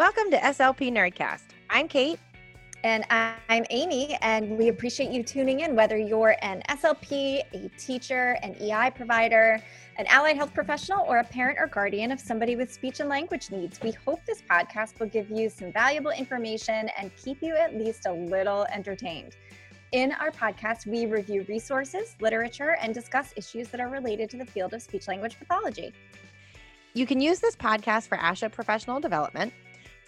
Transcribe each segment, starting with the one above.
Welcome to SLP Nerdcast. I'm Kate. And I'm Amy, and we appreciate you tuning in, whether you're an SLP, a teacher, an EI provider, an allied health professional, or a parent or guardian of somebody with speech and language needs. We hope this podcast will give you some valuable information and keep you at least a little entertained. In our podcast, we review resources, literature, and discuss issues that are related to the field of speech language pathology. You can use this podcast for ASHA professional development.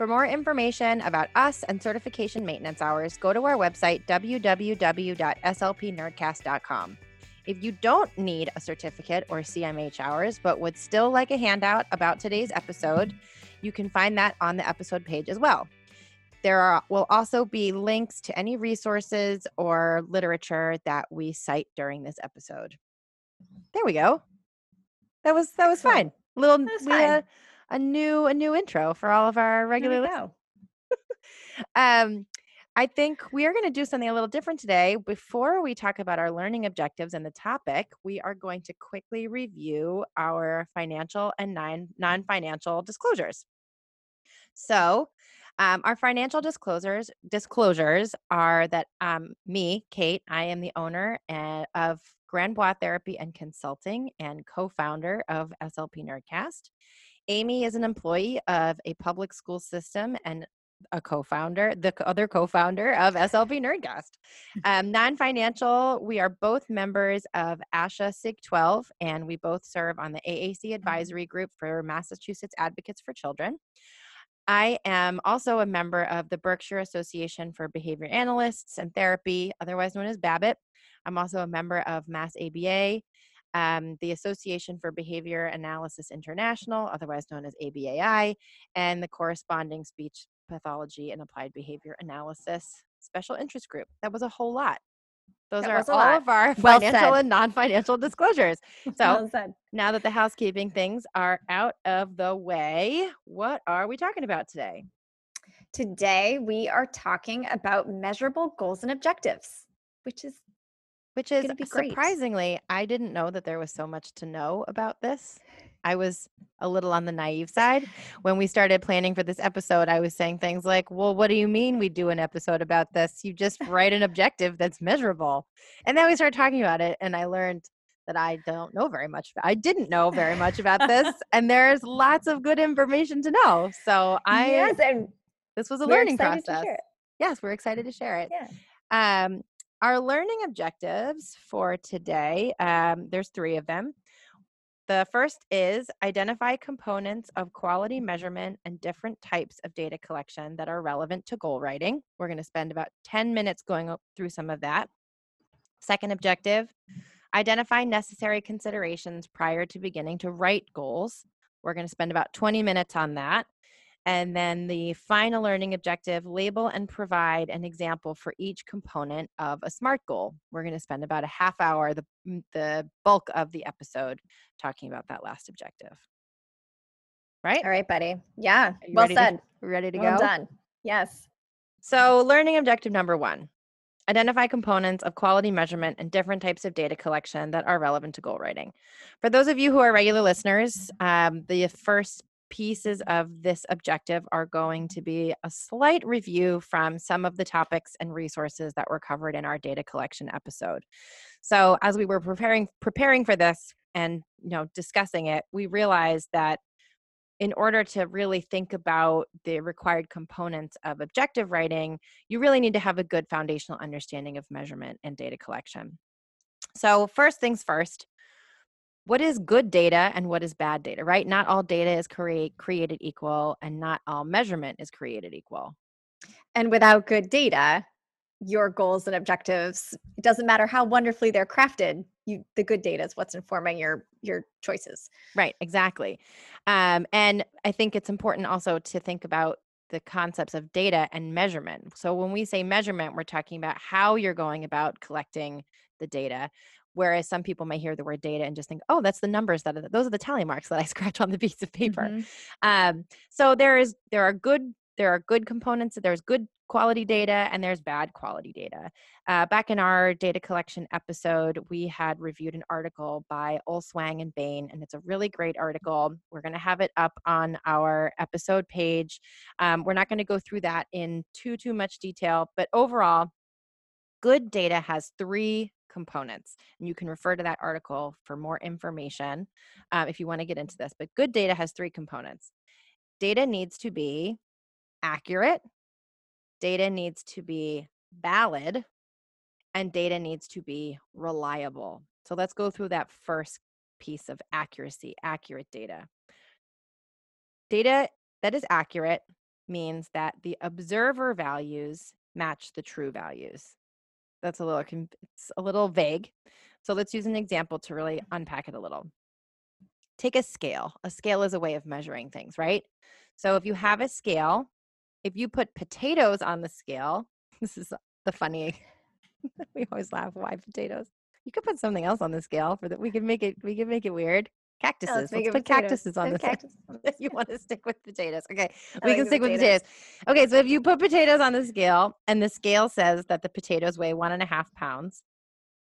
For more information about us and certification maintenance hours, go to our website, www.slpnerdcast.com. If you don't need a certificate or CMH hours, but would still like a handout about today's episode, you can find that on the episode page as well. There are, will also be links to any resources or literature that we cite during this episode. There we go. That was that was fine. Little was we uh, had a new a new intro for all of our regular There we listeners. go. Um, I think we are going to do something a little different today. Before we talk about our learning objectives and the topic, we are going to quickly review our financial and non financial disclosures. So, um, our financial disclosures disclosures are that um, me, Kate, I am the owner and, of Grand Bois Therapy and Consulting and co-founder of SLP Nerdcast. Amy is an employee of a public school system and a co-founder, the other co-founder of SLP Nerdcast. Um, non-financial, we are both members of ASHA SIG 12, and we both serve on the AAC advisory group for Massachusetts Advocates for Children. I am also a member of the Berkshire Association for Behavior Analysts and Therapy, otherwise known as BABBIT. I'm also a member of Mass ABA, um, the Association for Behavior Analysis International, otherwise known as ABAI, and the corresponding speech pathology and applied behavior analysis special interest group. That was a whole lot. Those That are all lot. of our Well financial said. and non-financial disclosures. So Well now that the housekeeping things are out of the way, what are we talking about today? Today, we are talking about measurable goals and objectives, which is Which is gonna be great. surprisingly, I didn't know that there was so much to know about this. I was a little on the naive side. When we started planning for this episode, I was saying things like, Well, what do you mean we do an episode about this? You just write an objective that's measurable. And then we started talking about it, and I learned that I don't know very much. I didn't know very much about this, and there's lots of good information to know. So I, yes, and this was a learning process. Yes, we're excited to share it. Yeah. Um, our learning objectives for today, um, there's three of them. The first is identify components of quality measurement and different types of data collection that are relevant to goal writing. We're going to spend about 10 minutes going through some of that. Second objective, identify necessary considerations prior to beginning to write goals. We're going to spend about 20 minutes on that. And then the final learning objective label and provide an example for each component of a SMART goal. We're going to spend about a half hour, the, the bulk of the episode, talking about that last objective. Right? All right, buddy. Yeah. Well ready to- said. Ready to Well go? done. Yes. So, learning objective number one identify components of quality measurement and different types of data collection that are relevant to goal writing. For those of you who are regular listeners, um, the first pieces of this objective are going to be a slight review from some of the topics and resources that were covered in our data collection episode. So, as we were preparing preparing for this and you know discussing it, we realized that in order to really think about the required components of objective writing, you really need to have a good foundational understanding of measurement and data collection. So, first things first, what is good data and what is bad data, right? Not all data is create, created equal, and not all measurement is created equal. And without good data, your goals and objectives, it doesn't matter how wonderfully they're crafted, you the good data is what's informing your your choices. Right, exactly. Um, and I think it's important also to think about the concepts of data and measurement. So when we say measurement, we're talking about how you're going about collecting the data. Whereas some people may hear the word data and just think, oh, that's the numbers that are, those are the tally marks that I scratch on the piece of paper. Mhm. Um, so there is there are good there are good components. There's good quality data and there's bad quality data. Uh, back in our data collection episode, we had reviewed an article by Olswang and Bain, and it's a really great article. We're going to have it up on our episode page. Um, we're not going to go through that in too too much detail, but overall, good data has three components. And you can refer to that article for more information um, if you want to get into this. But good data has three components. Data needs to be accurate, data needs to be valid, and data needs to be reliable. So let's go through that first piece of accuracy, accurate data. Data that is accurate means that the observer values match the true values. That's a little it's a little vague. So let's use an example to really mm-hmm. unpack it a little. Take a scale. A scale is a way of measuring things, right? So if you have a scale, if you put potatoes on the scale, this is the funny we always laugh why potatoes. You could put something else on the scale for that. We could make it. We could make it weird. Cactuses. let's, let's put cactuses on the if you want to stick with potatoes, okay, I we like can stick potatoes. with potatoes. Okay, so if you put potatoes on the scale and the scale says that the potatoes weigh one and a half pounds,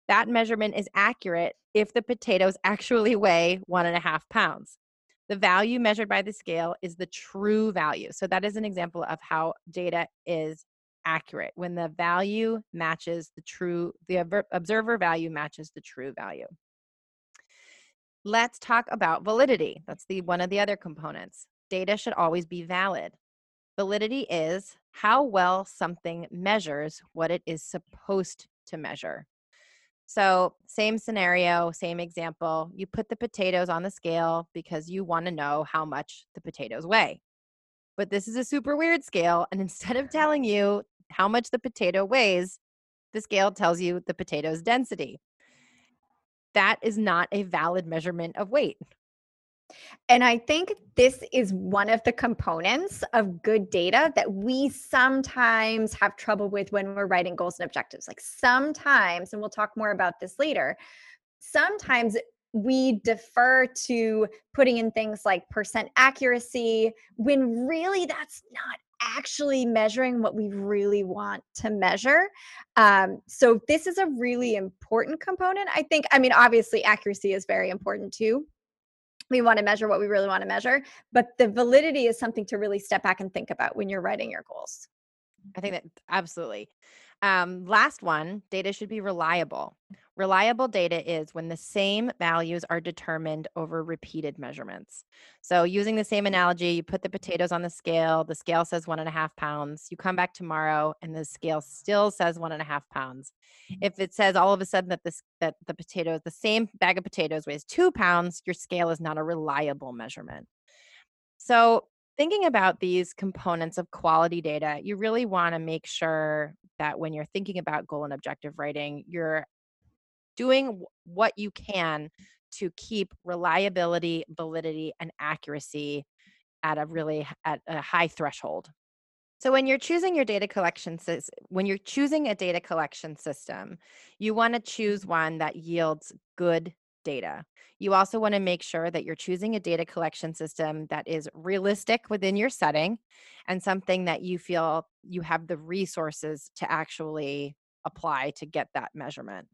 that measurement is accurate if the potatoes actually weigh one and a half pounds. The value measured by the scale is the true value. So that is an example of how data is accurate when the value matches the true the observer value matches the true value let's talk about validity. That's the one of the other components. Data should always be valid. Validity is how well something measures what it is supposed to measure. So same scenario same example. You put the potatoes on the scale because you want to know how much the potatoes weigh. But this is a super weird scale. And instead of telling you how much the potato weighs, the scale tells you the potato's density. That is not a valid measurement of weight. And I think this is one of the components of good data that we sometimes have trouble with when we're writing goals and objectives. Like sometimes, and we'll talk more about this later, sometimes we defer to putting in things like percent accuracy when really that's not actually measuring what we really want to measure. Um, so, this is a really important component. I think, I mean, obviously, accuracy is very important too. We want to measure what we really want to measure, but the validity is something to really step back and think about when you're writing your goals. I think that absolutely. Um, last one data should be reliable. Reliable data is when the same values are determined over repeated measurements. So, using the same analogy, you put the potatoes on the scale, the scale says one and a half pounds. You come back tomorrow and the scale still says one and a half pounds. If it says all of a sudden that this that the potatoes, the same bag of potatoes weighs two pounds, your scale is not a reliable measurement. So, thinking about these components of quality data, you really want to make sure that when you're thinking about goal and objective writing, you're doing what you can to keep reliability, validity, and accuracy at a really at a high threshold. So when you're choosing your data collection system, when you're choosing a data collection system, you want to mm. choose one that yields good data. You also want to make sure that you're choosing a data collection system that is realistic within your setting and something that you feel you have the resources to actually apply to get that measurement.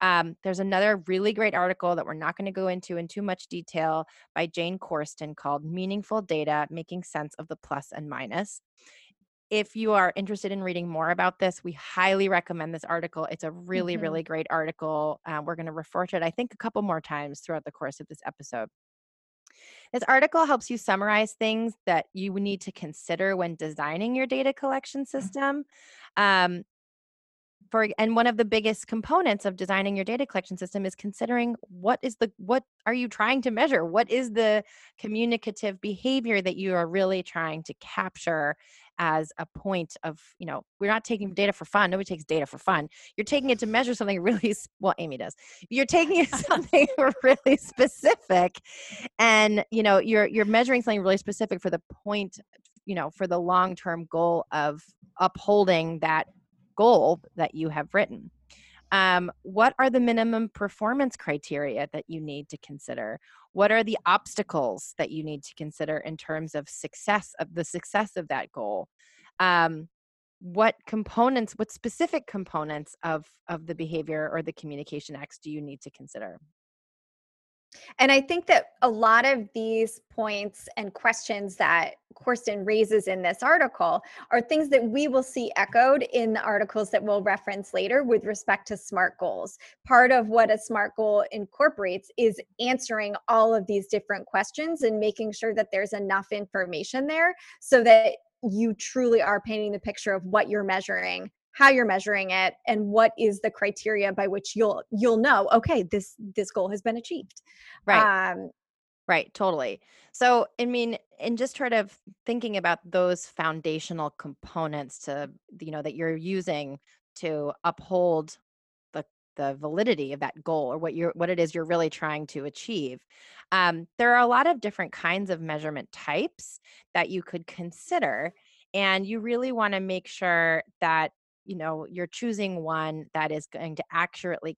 Um, there's another really great article that we're not going to go into in too much detail by Jane Korsten called Meaningful Data Making Sense of the Plus and Minus. If you are interested in reading more about this, we highly recommend this article. It's a really, mm-hmm. really great article. Uh, we're going to refer to it, I think, a couple more times throughout the course of this episode. This article helps you summarize things that you need to consider when designing your data collection mm-hmm. system. Um, for and one of the biggest components of designing your data collection system is considering what is the what are you trying to measure? What is the communicative behavior that you are really trying to capture as a point of you know we're not taking data for fun nobody takes data for fun. You're taking it to measure something really well amy does. You're taking it something really specific and you know you're you're measuring something really specific for the point you know for the long term goal of upholding that goal that you have written. Um, what are the minimum performance criteria that you need to consider? What are the obstacles that you need to consider in terms of success of the success of that goal? Um, what components what specific components of of the behavior or the communication acts do you need to consider and I think that a lot of these points and questions that Korsten raises in this article are things that we will see echoed in the articles that we'll reference later with respect to SMART goals. Part of what a SMART goal incorporates is answering all of these different questions and making sure that there's enough information there so that you truly are painting the picture of what you're measuring how you're measuring it and what is the criteria by which you'll you'll know okay this this goal has been achieved. Right. Um, right totally. So i mean in just sort of thinking about those foundational components to you know that you're using to uphold the the validity of that goal or what you're what it is you're really trying to achieve um, there are a lot of different kinds of measurement types that you could consider and you really want to make sure that you know you're choosing one that is going to accurately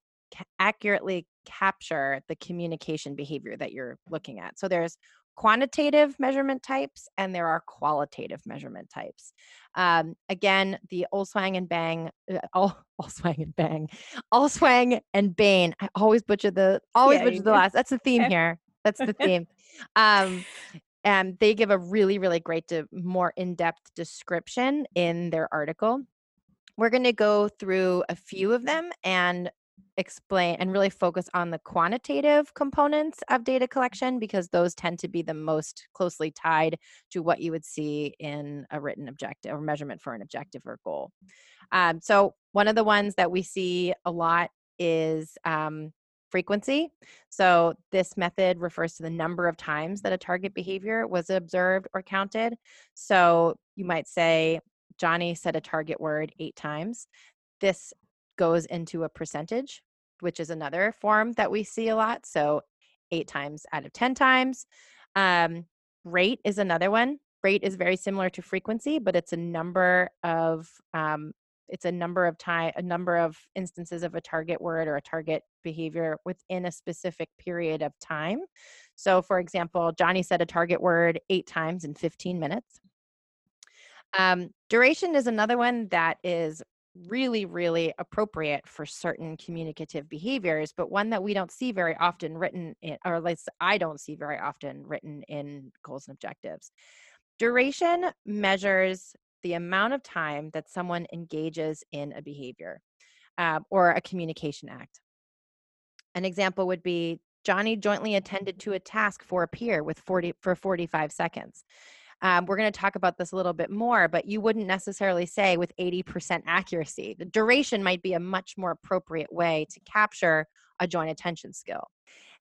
accurately capture the communication behavior that you're looking at so there's quantitative measurement types and there are qualitative measurement types. Um, again, the Olswang and Bang, uh, all Olswang and Bang, Olswang and Bain. I always butcher the always yeah, butcher the last. That's the theme here. That's the theme. Um, and they give a really, really great, to, more in depth description in their article. We're going to go through a few of them and explain and really focus on the quantitative components of data collection because those tend to be the most closely tied to what you would see in a written objective or measurement for an objective or goal. Um, so, one of the ones that we see a lot is um, frequency. So, this method refers to the number of times that a target behavior was observed or counted. So, you might say, Johnny said a target word eight times. This goes into a percentage, which is another form that we see a lot. So eight times out of 10 times. Um, rate is another one. Rate is very similar to frequency, but it's a number of um, it's a number of time a number of instances of a target word or a target behavior within a specific period of time. So for example, Johnny said a target word eight times in 15 minutes. Um, duration is another one that is really, really appropriate for certain communicative behaviors, but one that we don't see very often written in, or at least I don't see very often written in goals and objectives. Duration measures the amount of time that someone engages in a behavior uh, or a communication act. An example would be Johnny jointly attended to a task for a peer with 40 for 45 seconds. Um, we're going to talk about this a little bit more, but you wouldn't necessarily say with 80% accuracy. The duration might be a much more appropriate way to capture a joint attention skill.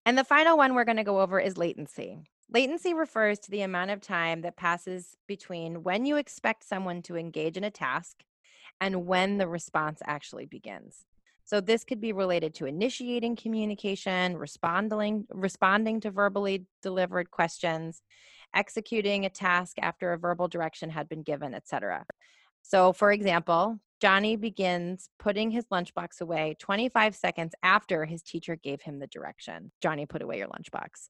And the final one we're going to go over is latency. Latency refers to the amount of time that passes between when you expect someone to engage in a task and when the response actually begins. So this could be related to initiating communication, responding responding to verbally delivered questions, executing a task after a verbal direction had been given, etc. So, for example, Johnny begins putting his lunchbox away 25 seconds after his teacher gave him the direction. Johnny, put away your lunchbox.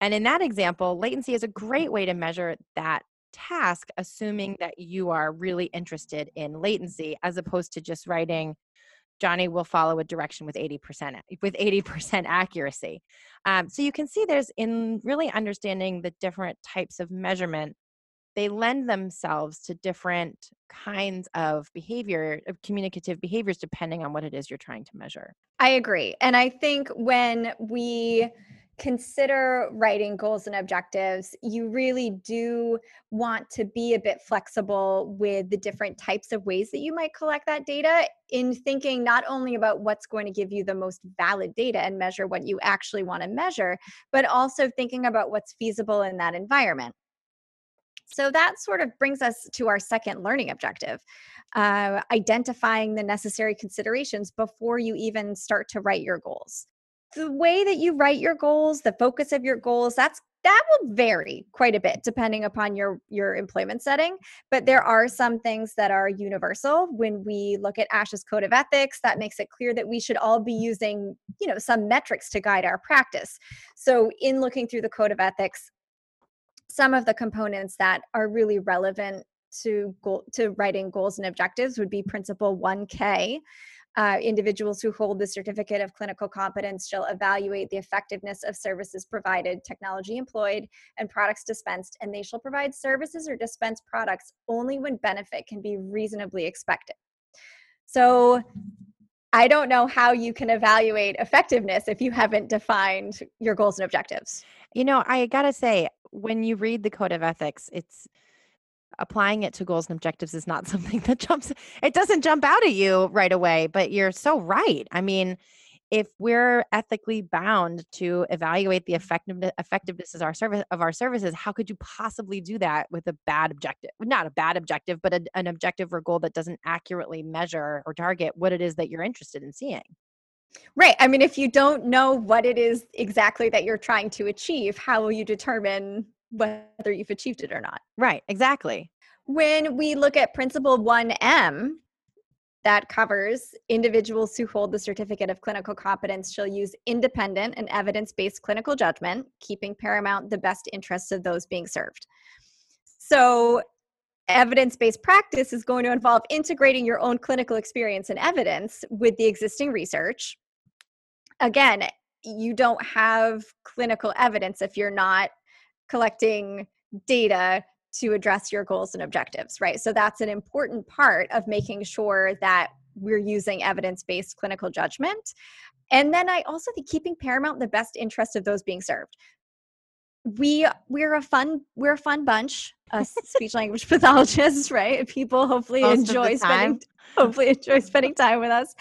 And in that example, latency is a great way to measure that task, assuming that you are really interested in latency, as opposed to just writing Johnny will follow a direction with 80% with 80% accuracy. Um, so you can see there's in really understanding the different types of measurement, they lend themselves to different kinds of behavior, of communicative behaviors, depending on what it is you're trying to measure. I agree. And I think when we consider writing goals and objectives, you really do want to be a bit flexible with the different types of ways that you might collect that data in thinking not only about what's going to give you the most valid data and measure what you actually want to measure, but also thinking about what's feasible in that environment. So that sort of brings us to our second learning objective uh, identifying the necessary considerations before you even start to write your goals the way that you write your goals, the focus of your goals, that's that will vary quite a bit depending upon your your employment setting but there are some things that are universal. When we look at ASHA's code of ethics that makes it clear that we should all be using you know some metrics to guide our practice. So in looking through the code of ethics some of the components that are really relevant to goal to writing goals and objectives would be principle 1k uh, individuals who hold the certificate of clinical competence shall evaluate the effectiveness of services provided, technology employed, and products dispensed, and they shall provide services or dispense products only when benefit can be reasonably expected. So, I don't know how you can evaluate effectiveness if you haven't defined your goals and objectives. You know, I got to say, when you read the code of ethics, it's applying it to goals and objectives is not something that jumps it doesn't jump out at you right away but you're so right i mean if we're ethically bound to evaluate the effectiveness effectiveness of our service of our services how could you possibly do that with a bad objective not a bad objective but a, an objective or goal that doesn't accurately measure or target what it is that you're interested in seeing right i mean if you don't know what it is exactly that you're trying to achieve how will you determine whether you've achieved it or not. Right, exactly. When we look at principle 1M, that covers individuals who hold the certificate of clinical competence shall use independent and evidence based clinical judgment, keeping paramount the best interests of those being served. So, evidence based practice is going to involve integrating your own clinical experience and evidence with the existing research. Again, you don't have clinical evidence if you're not collecting data to address your goals and objectives, right? So that's an important part of making sure that we're using evidence based clinical judgment. And then I also think keeping paramount the best interest of those being served. We we're a fun we're a fun bunch, us speech language pathologists, right? People hopefully Most enjoy spending hopefully enjoy spending time with us.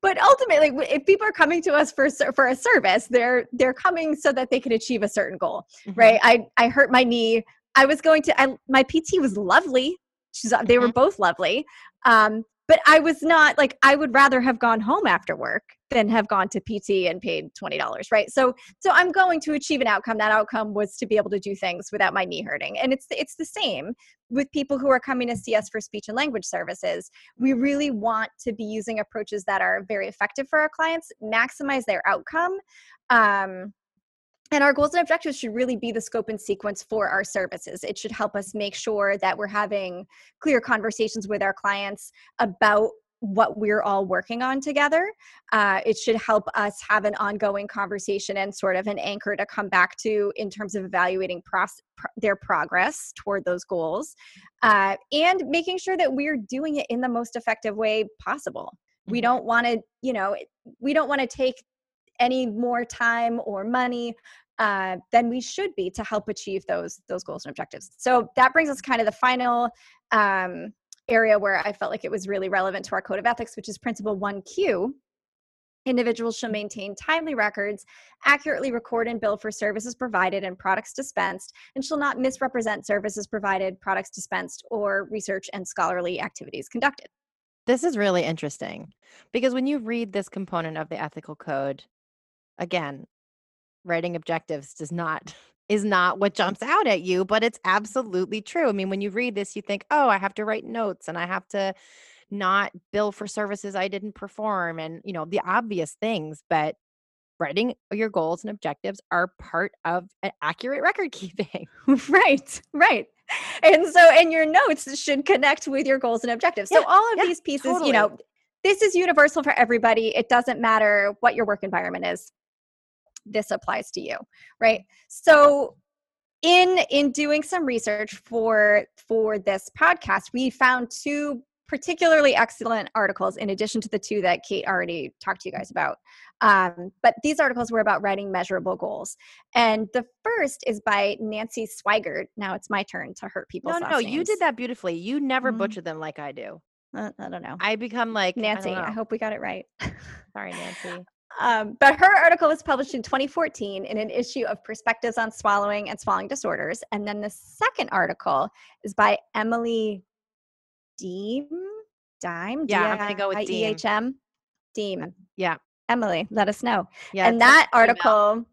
But ultimately, if people are coming to us for for a service, they're they're coming so that they can achieve a certain goal, mm-hmm. right? I I hurt my knee. I was going to. I my PT was lovely. She's, they mm-hmm. were both lovely. Um, but I was not like I would rather have gone home after work than have gone to PT and paid twenty dollars, right? So so I'm going to achieve an outcome. That outcome was to be able to do things without my knee hurting, and it's it's the same with people who are coming to see us for speech and language services. We really want to be using approaches that are very effective for our clients, maximize their outcome. Um, and our goals and objectives should really be the scope and sequence for our services. It should help us make sure that we're having clear conversations with our clients about what we're all working on together. Uh, it should help us have an ongoing conversation and sort of an anchor to come back to in terms of evaluating pros- their progress toward those goals uh, and making sure that we're doing it in the most effective way possible. We mm-hmm. don't want to, you know, we don't want to take any more time or money uh, than we should be to help achieve those those goals and objectives. So that brings us kind of the final um, area where I felt like it was really relevant to our code of ethics, which is principle 1Q. Individuals shall maintain timely records, accurately record and bill for services provided and products dispensed, and shall not misrepresent services provided, products dispensed, or research and scholarly activities conducted. This is really interesting because when you read this component of the ethical code, again, writing objectives does not is not what jumps out at you, but it's absolutely true. I mean, when you read this, you think, "Oh, I have to write notes and I have to not bill for services I didn't perform and, you know, the obvious things, but writing your goals and objectives are part of an accurate record keeping. right, right. And so, and your notes should connect with your goals and objectives. So, all of yeah, these pieces, totally. you know, this is universal for everybody. It doesn't matter what your work environment is this applies to you right so in in doing some research for for this podcast we found two particularly excellent articles in addition to the two that kate already talked to you guys about um, but these articles were about writing measurable goals and the first is by nancy swigert now it's my turn to hurt people no no you did that beautifully you never mm-hmm. butcher them like i do uh, I don't know. I become like Nancy. I, I hope we got it right. Sorry, Nancy. Um, but her article was published in 2014 in an issue of Perspectives on Swallowing and Swallowing Disorders. And then the second article is by Emily Diehm. Dime? Yeah, I'm going to go with D-E-H-M. Diehm. Yeah. Emily, let us know. Yeah, and that article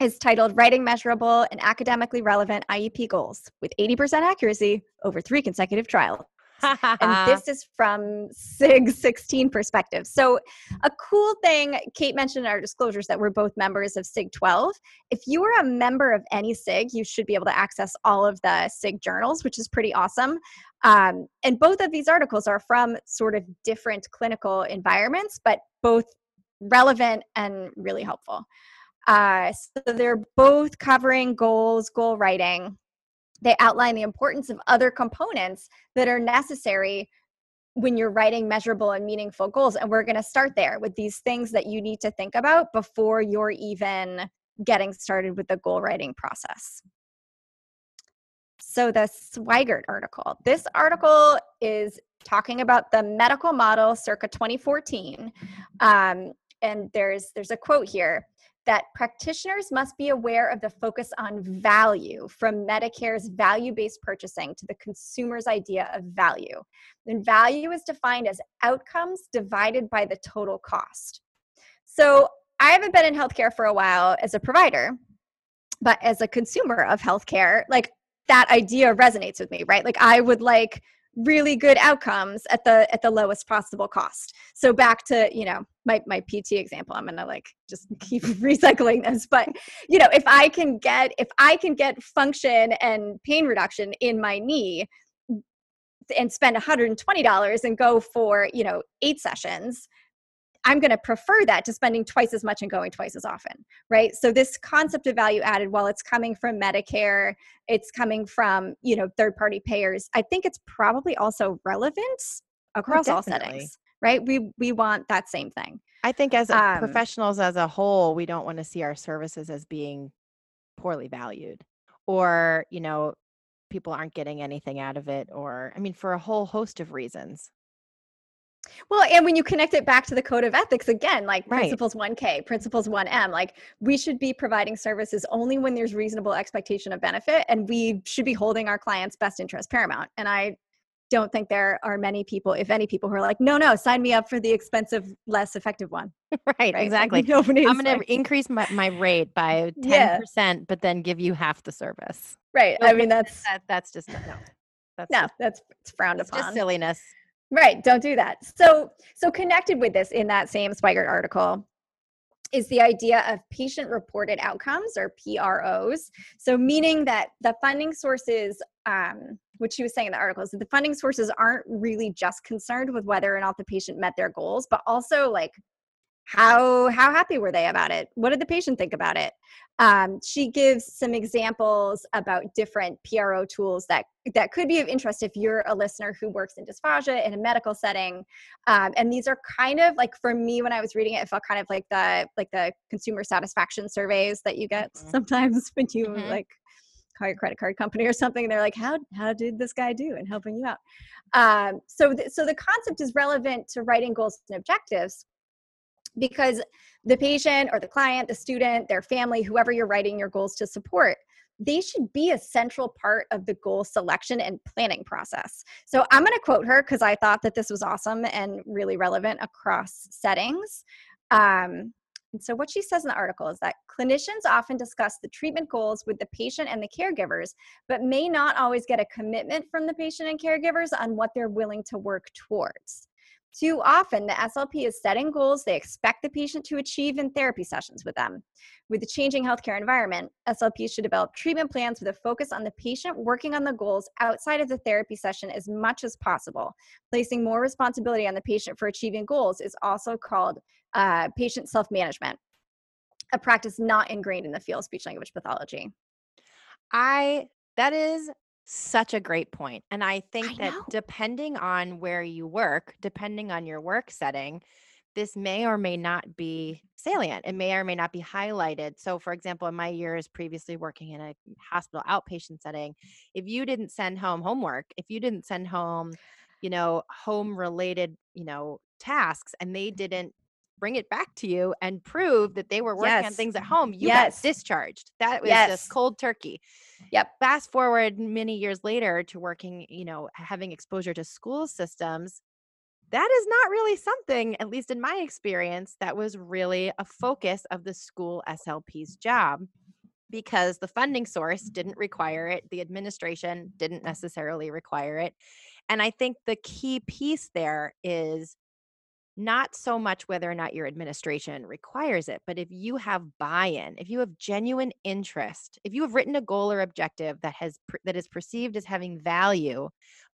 is titled Writing Measurable and Academically Relevant IEP Goals with 80% accuracy over three consecutive trials. And this is from SIG 16 perspective. So, a cool thing Kate mentioned in our disclosures that we're both members of SIG 12. If you are a member of any SIG, you should be able to access all of the SIG journals, which is pretty awesome. Um, and both of these articles are from sort of different clinical environments, but both relevant and really helpful. Uh, so they're both covering goals, goal writing. They outline the importance of other components that are necessary when you're writing measurable and meaningful goals. And we're going to start there with these things that you need to think about before you're even getting started with the goal writing process. So, the Swigert article. This article is talking about the medical model circa 2014. Um, and there's there's a quote here that practitioners must be aware of the focus on value from Medicare's value based purchasing to the consumer's idea of value. And value is defined as outcomes divided by the total cost. So I haven't been in healthcare for a while as a provider, but as a consumer of healthcare, like that idea resonates with me, right? Like I would like really good outcomes at the at the lowest possible cost so back to you know my my pt example i'm gonna like just keep recycling this but you know if i can get if i can get function and pain reduction in my knee and spend $120 and go for you know eight sessions I'm going to prefer that to spending twice as much and going twice as often, right? So this concept of value added, while it's coming from Medicare, it's coming from you know third party payers. I think it's probably also relevant oh, across oh, all settings, right? We we want that same thing. I think as um, professionals as a whole, we don't want to see our services as being poorly valued, or you know, people aren't getting anything out of it, or I mean, for a whole host of reasons. Well, and when you connect it back to the code of ethics again, like right. principles 1K, principles 1M, like we should be providing services only when there's reasonable expectation of benefit and we should be holding our clients' best interest paramount. And I don't think there are many people, if any people, who are like, no, no, sign me up for the expensive, less effective one. right, right, exactly. Like, I'm going like, to increase my, my rate by 10%, yeah. but then give you half the service. Right. I mean, that's that, that's just no. That's no, that's it's frowned it's upon. Just silliness. Right. Don't do that. So, so connected with this in that same Swigert article is the idea of patient reported outcomes or PROs. So, meaning that the funding sources, um, which she was saying in the article, is that the funding sources aren't really just concerned with whether or not the patient met their goals, but also like how how happy were they about it what did the patient think about it um, she gives some examples about different pro tools that that could be of interest if you're a listener who works in dysphagia in a medical setting um, and these are kind of like for me when i was reading it it felt kind of like the like the consumer satisfaction surveys that you get mm-hmm. sometimes when you mm-hmm. like your credit card company or something and they're like how how did this guy do in helping you out um, so th- so the concept is relevant to writing goals and objectives because the patient or the client, the student, their family, whoever you're writing your goals to support, they should be a central part of the goal selection and planning process. So I'm going to quote her because I thought that this was awesome and really relevant across settings. Um, and so, what she says in the article is that clinicians often discuss the treatment goals with the patient and the caregivers, but may not always get a commitment from the patient and caregivers on what they're willing to work towards. Too often, the SLP is setting goals they expect the patient to achieve in therapy sessions with them. With the changing healthcare environment, SLPs should develop treatment plans with a focus on the patient working on the goals outside of the therapy session as much as possible. Placing more responsibility on the patient for achieving goals is also called uh, patient self management, a practice not ingrained in the field of speech language pathology. I that is such a great point. And I think I that depending on where you work, depending on your work setting, this may or may not be salient. It may or may not be highlighted. So, for example, in my years previously working in a hospital outpatient setting, if you didn't send home homework, if you didn't send home, you know, home related, you know, tasks and they didn't bring it back to you and prove that they were working yes. on things at home, you yes. got discharged. That was yes. just cold turkey. Yep. Fast forward many years later to working, you know, having exposure to school systems. That is not really something, at least in my experience, that was really a focus of the school SLP's job because the funding source didn't require it, the administration didn't necessarily require it. And I think the key piece there is not so much whether or not your administration requires it, but if you have buy-in, if you have genuine interest, if you have written a goal or objective that has that is perceived as having value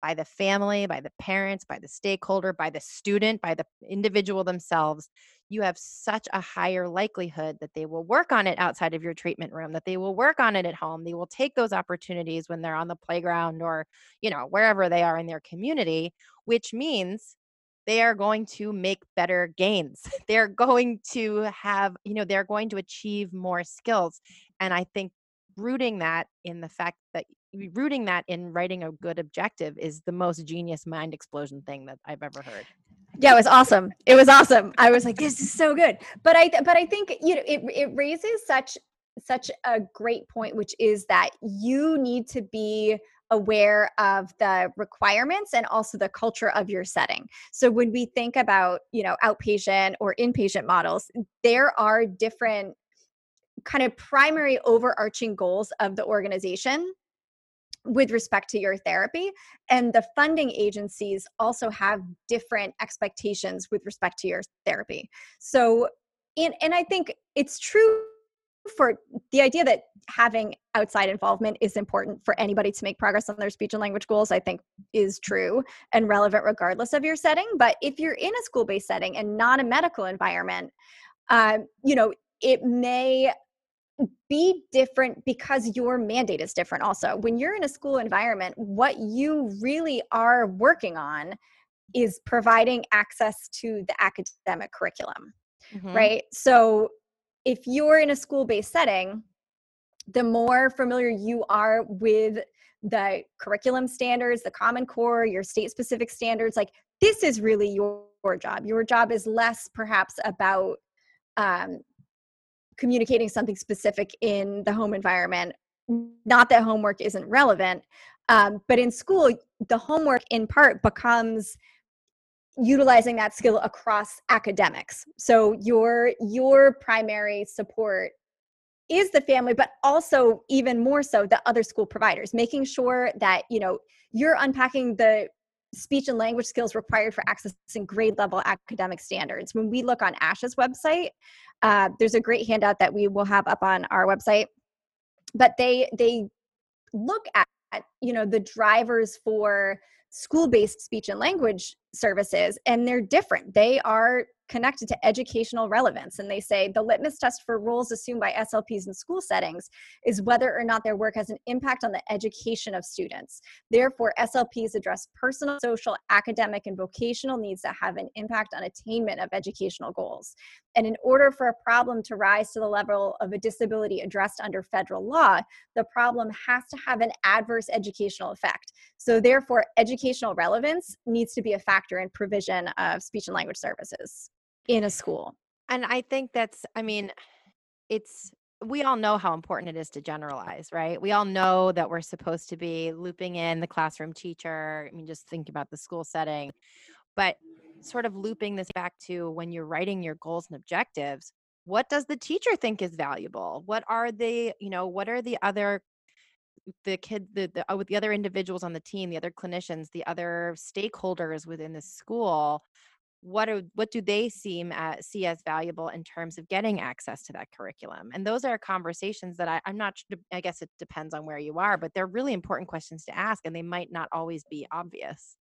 by the family, by the parents, by the stakeholder, by the student, by the individual themselves, you have such a higher likelihood that they will work on it outside of your treatment room, that they will work on it at home. They will take those opportunities when they're on the playground or, you know, wherever they are in their community, which means they are going to make better gains. They're going to have, you know, they're going to achieve more skills. And I think rooting that in the fact that rooting that in writing a good objective is the most genius mind explosion thing that I've ever heard. Yeah, it was awesome. It was awesome. I was like, this is so good. But I, but I think you know, it it raises such such a great point, which is that you need to be aware of the requirements and also the culture of your setting. So when we think about, you know, outpatient or inpatient models, there are different kind of primary overarching goals of the organization with respect to your therapy and the funding agencies also have different expectations with respect to your therapy so in, and i think it's true for the idea that having outside involvement is important for anybody to make progress on their speech and language goals, I think is true and relevant regardless of your setting. But if you're in a school based setting and not a medical environment, um, you know, it may be different because your mandate is different also. When you're in a school environment, what you really are working on is providing access to the academic curriculum. Mm-hmm. Right. So if you're in a school based setting, the more familiar you are with the curriculum standards, the Common Core, your state specific standards, like this is really your, your job. Your job is less perhaps about um, communicating something specific in the home environment. Not that homework isn't relevant, um, but in school, the homework in part becomes utilizing that skill across academics. So your your primary support is the family but also even more so the other school providers making sure that you know you're unpacking the speech and language skills required for accessing grade level academic standards. When we look on ASHA's website uh, there's a great handout that we will have up on our website but they they look at you know the drivers for school-based speech and language services and they're different they are connected to educational relevance. And they say the litmus test for roles assumed by SLPs in school settings is whether or not their work has an impact on the education of students. Therefore, SLPs address personal, social, academic, and vocational needs that have an impact on attainment of educational goals. And in order for a problem to rise to the level of a disability addressed under federal law, the problem has to have an adverse educational effect. So, therefore, educational relevance needs to be a factor in provision of speech and language services in a school. And I think that's, I mean, it's, we all know how important it is to generalize, right? We all know that we're supposed to be looping in the classroom teacher. I mean, just think about the school setting, but sort of looping this back to when you're writing your goals and objectives, what does the teacher think is valuable? What are the, you know, what are the other the kid the, the uh, with the other individuals on the team the other clinicians the other stakeholders within the school what are what do they seem at, see as valuable in terms of getting access to that curriculum? And those are conversations that I, i'm not i guess it depends on where you are but they're really important questions to ask and they might not always be obvious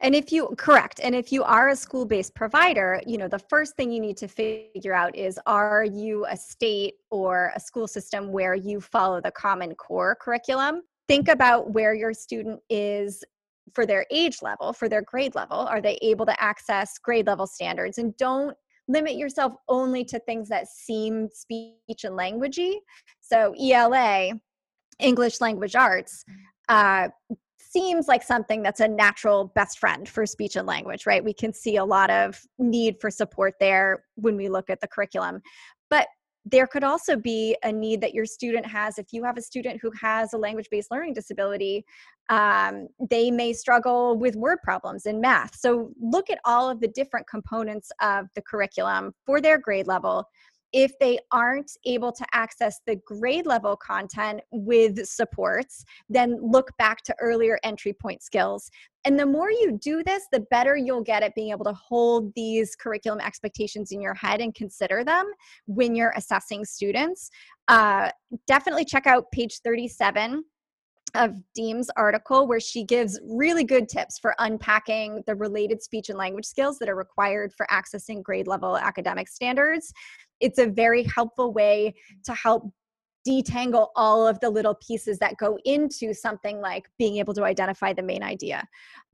and if you correct and if you are a school-based provider you know the first thing you need to figure out is are you a state or a school system where you follow the common core curriculum think about where your student is for their age level, for their grade level? Are they able to access grade level standards? And don't limit yourself only to things that seem speech and languagey. So ELA, English language arts, uh, seems like something that's a natural best friend for speech and language, right? We can see a lot of need for support there when we look at the curriculum. But there could also be a need that your student has if you have a student who has a language based learning disability um, they may struggle with word problems in math so look at all of the different components of the curriculum for their grade level if they aren't able to access the grade level content with supports, then look back to earlier entry point skills. And the more you do this, the better you'll get at being able to hold these curriculum expectations in your head and consider them when you're assessing students. Uh, definitely check out page 37 of Diehm's article where she gives really good tips for unpacking the related speech and language skills that are required for accessing grade level academic standards. It's a very helpful way to help detangle all of the little pieces that go into something like being able to identify the main idea.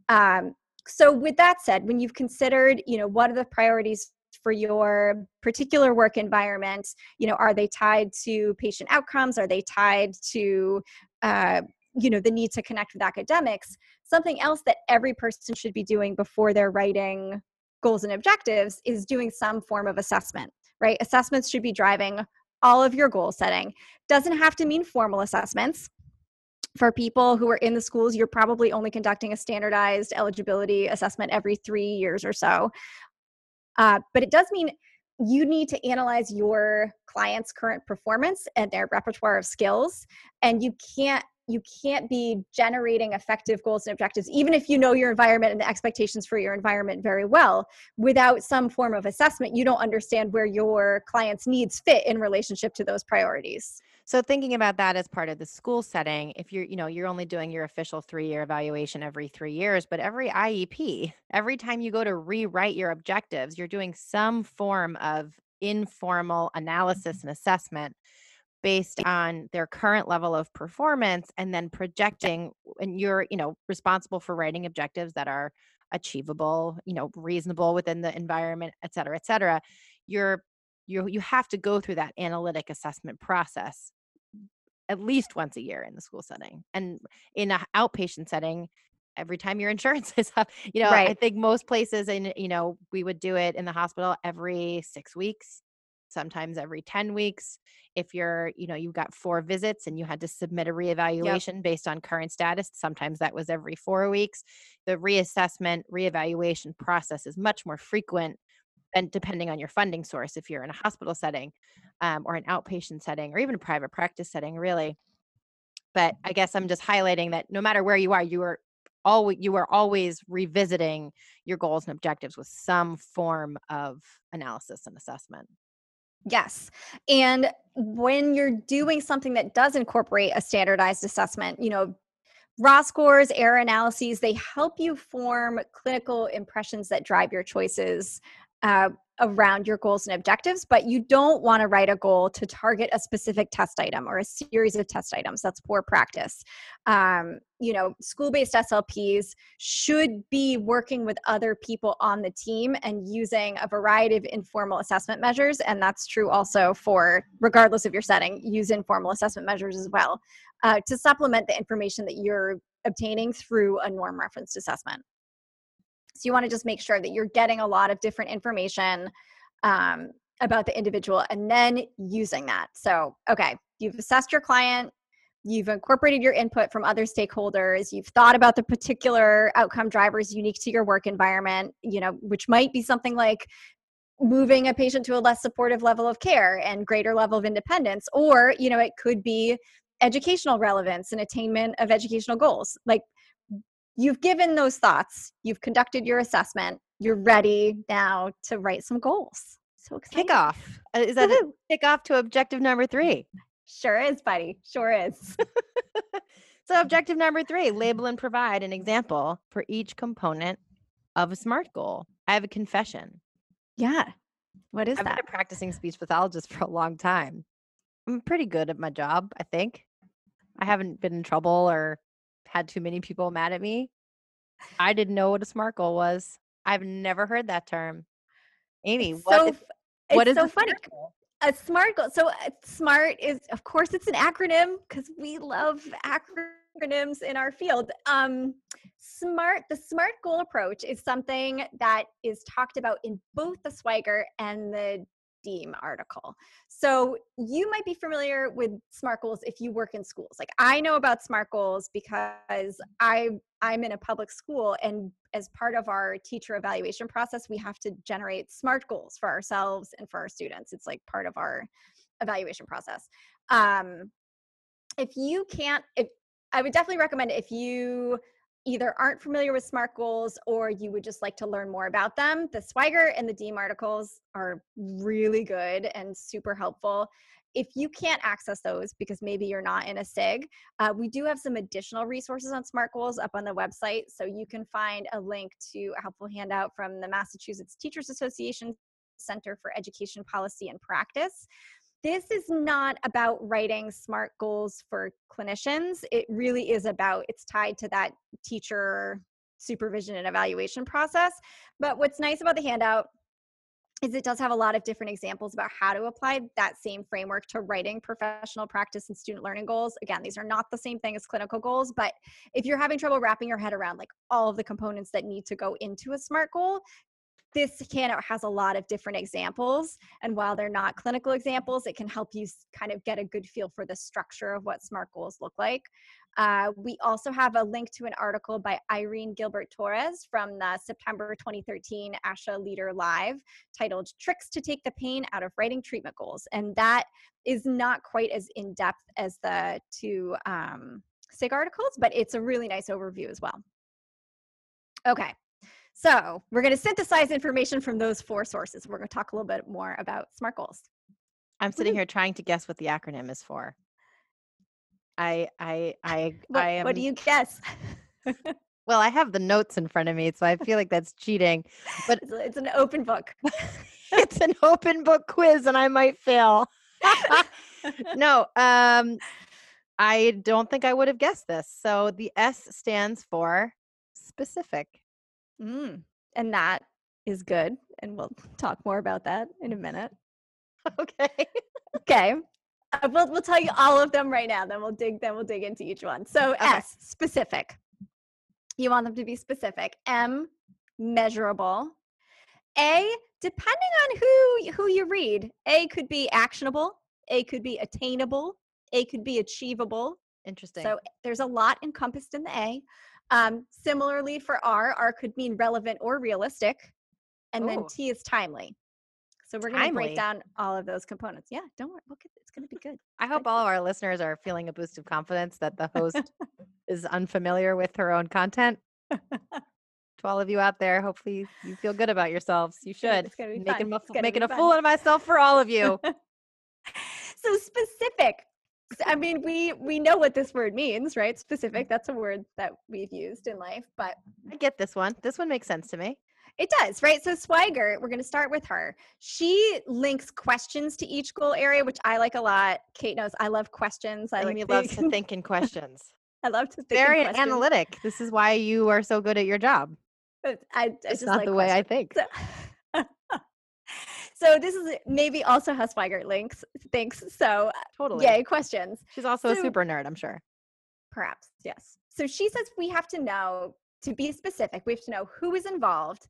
Um, so with that said, when you've considered, you know, what are the priorities for your particular work environment you know are they tied to patient outcomes are they tied to uh, you know the need to connect with academics something else that every person should be doing before they're writing goals and objectives is doing some form of assessment right? Assessments should be driving all of your goal setting. Doesn't have to mean formal assessments. For people who are in the schools you're probably only conducting a standardized eligibility assessment every three years or so. Uh, but it does mean you need to analyze your client's current performance and their repertoire of skills and you can't you can't be generating effective goals and objectives even if you know your environment and the expectations for your environment very well without some form of assessment. You don't understand where your client's needs fit in relationship to those priorities. So thinking about that as part of the school setting if you're you know you're only doing your official 3 year evaluation every 3 years but every IEP every time you go to rewrite your objectives you're doing some form of informal analysis and assessment based on their current level of performance and then projecting and you're you know responsible for writing objectives that are achievable you know reasonable within the environment et cetera et cetera you're you you have to go through that analytic assessment process at least once a year in the school setting and in an outpatient setting every time your insurance is up you know right. i think most places in you know we would do it in the hospital every six weeks sometimes every 10 weeks if you're you know you've got four visits and you had to submit a reevaluation yep. based on current status sometimes that was every four weeks the reassessment reevaluation process is much more frequent and depending on your funding source if you're in a hospital setting um, or an outpatient setting or even a private practice setting really but i guess i'm just highlighting that no matter where you are you are always you are always revisiting your goals and objectives with some form of analysis and assessment Yes. And when you're doing something that does incorporate a standardized assessment, you know, raw scores, error analyses, they help you form clinical impressions that drive your choices uh, around your goals and objectives, but you don't want to write a goal to target a specific test item or a series of test items. That's poor practice. Um, you know, school based SLPs should be working with other people on the team and using a variety of informal assessment measures. And that's true also for, regardless of your setting, use informal assessment measures as well uh, to supplement the information that you're obtaining through a norm referenced assessment. So you want to just make sure that you're getting a lot of different information um, about the individual and then using that. So, okay, you've assessed your client, you've incorporated your input from other stakeholders, you've thought about the particular outcome drivers unique to your work environment, you know, which might be something like moving a patient to a less supportive level of care and greater level of independence or you know it could be educational relevance and attainment of educational goals like you've given those thoughts, you've conducted your assessment, you're ready now to write some goals. So exciting. Kickoff. Uh, is that a kickoff to objective number three? Sure is, buddy. Sure is. so, objective number three label and provide an example for each component of a SMART goal. I have a confession. Yeah. What is that? I've been a practicing speech pathologist for a long time. I'm pretty good at my job, I think. I haven't been in trouble or had too many people mad at me. I didn't know what a SMART goal was. I've never heard that term. Amy, it's what so, is, what is so funny? A SMART goal. So uh, SMART is, of course, it's an acronym because we love acronyms in our field. Um, SMART, the SMART goal approach is something that is talked about in both the Swigert and the Diehm article. So you might be familiar with SMART goals if you work in schools. Like I know about SMART goals because I I'm in a public school and as part of our teacher evaluation process, we have to generate SMART goals for ourselves and for our students. It's like part of our evaluation process. Um, if you can't, if I would definitely recommend if you either aren't familiar with SMART goals or you would just like to learn more about them, the Swigert and the Diehm articles are really good and super helpful. If you can't access those because maybe you're not in a SIG, uh, we do have some additional resources on SMART goals up on the website. So you can find a link to a helpful handout from the Massachusetts Teachers Association Center for Education Policy and Practice this is not about writing smart goals for clinicians. It really is about, it's tied to that teacher supervision and evaluation process. But what's nice about the handout is it does have a lot of different examples about how to apply that same framework to writing professional practice and student learning goals. Again, these are not the same thing as clinical goals, but if you're having trouble wrapping your head around like all of the components that need to go into a SMART goal, this handout has a lot of different examples. And while they're not clinical examples, it can help you kind of get a good feel for the structure of what SMART goals look like. Uh, we also have a link to an article by Irene Gilbert Torres from the September 2013 ASHA Leader Live titled Tricks to Take the Pain Out of Writing Treatment Goals. And that is not quite as in depth as the two um, SIG articles, but it's a really nice overview as well. Okay, so we're going to synthesize information from those four sources. We're going to talk a little bit more about SMART goals. I'm sitting here trying to guess what the acronym is for. I I I what, I am, what do you guess? well, I have the notes in front of me, so I feel like that's cheating. But it's, it's an open book. it's an open book quiz, and I might fail. no, um, I don't think I would have guessed this. So the S stands for specific. Mm, and that is good. And we'll talk more about that in a minute. Okay. okay. Uh, we'll, we'll tell you all of them right now. Then we'll dig. Then we'll dig into each one. So okay. S specific. You want them to be specific. M measurable. A depending on who who you read. A could be actionable. A could be attainable. A could be achievable. Interesting. So there's a lot encompassed in the A. Um, similarly for R, R could mean relevant or realistic. And Ooh. then T is timely. So we're going to break down all of those components. Yeah, don't worry. We'll get, it's going to be good. I hope all of our listeners are feeling a boost of confidence that the host is unfamiliar with her own content. to all of you out there, hopefully you feel good about yourselves. You should. It's gonna be making, a, making a fool of myself for all of you. so specific I mean, we we know what this word means, right? Specific. That's a word that we've used in life, but I get this one. This one makes sense to me. It does, right? So Swigert, we're going to start with her. She links questions to each goal area, which I like a lot. Kate knows I love questions. I Amy like loves to think in questions. I love to think. Very analytic. This is why you are so good at your job. I, I it's just not like the way I think. So, so this is maybe also how Swigert links thinks. So totally. Yay, questions. She's also so, a super nerd, I'm sure. Perhaps, yes. So she says we have to know, to be specific, we have to know who is involved,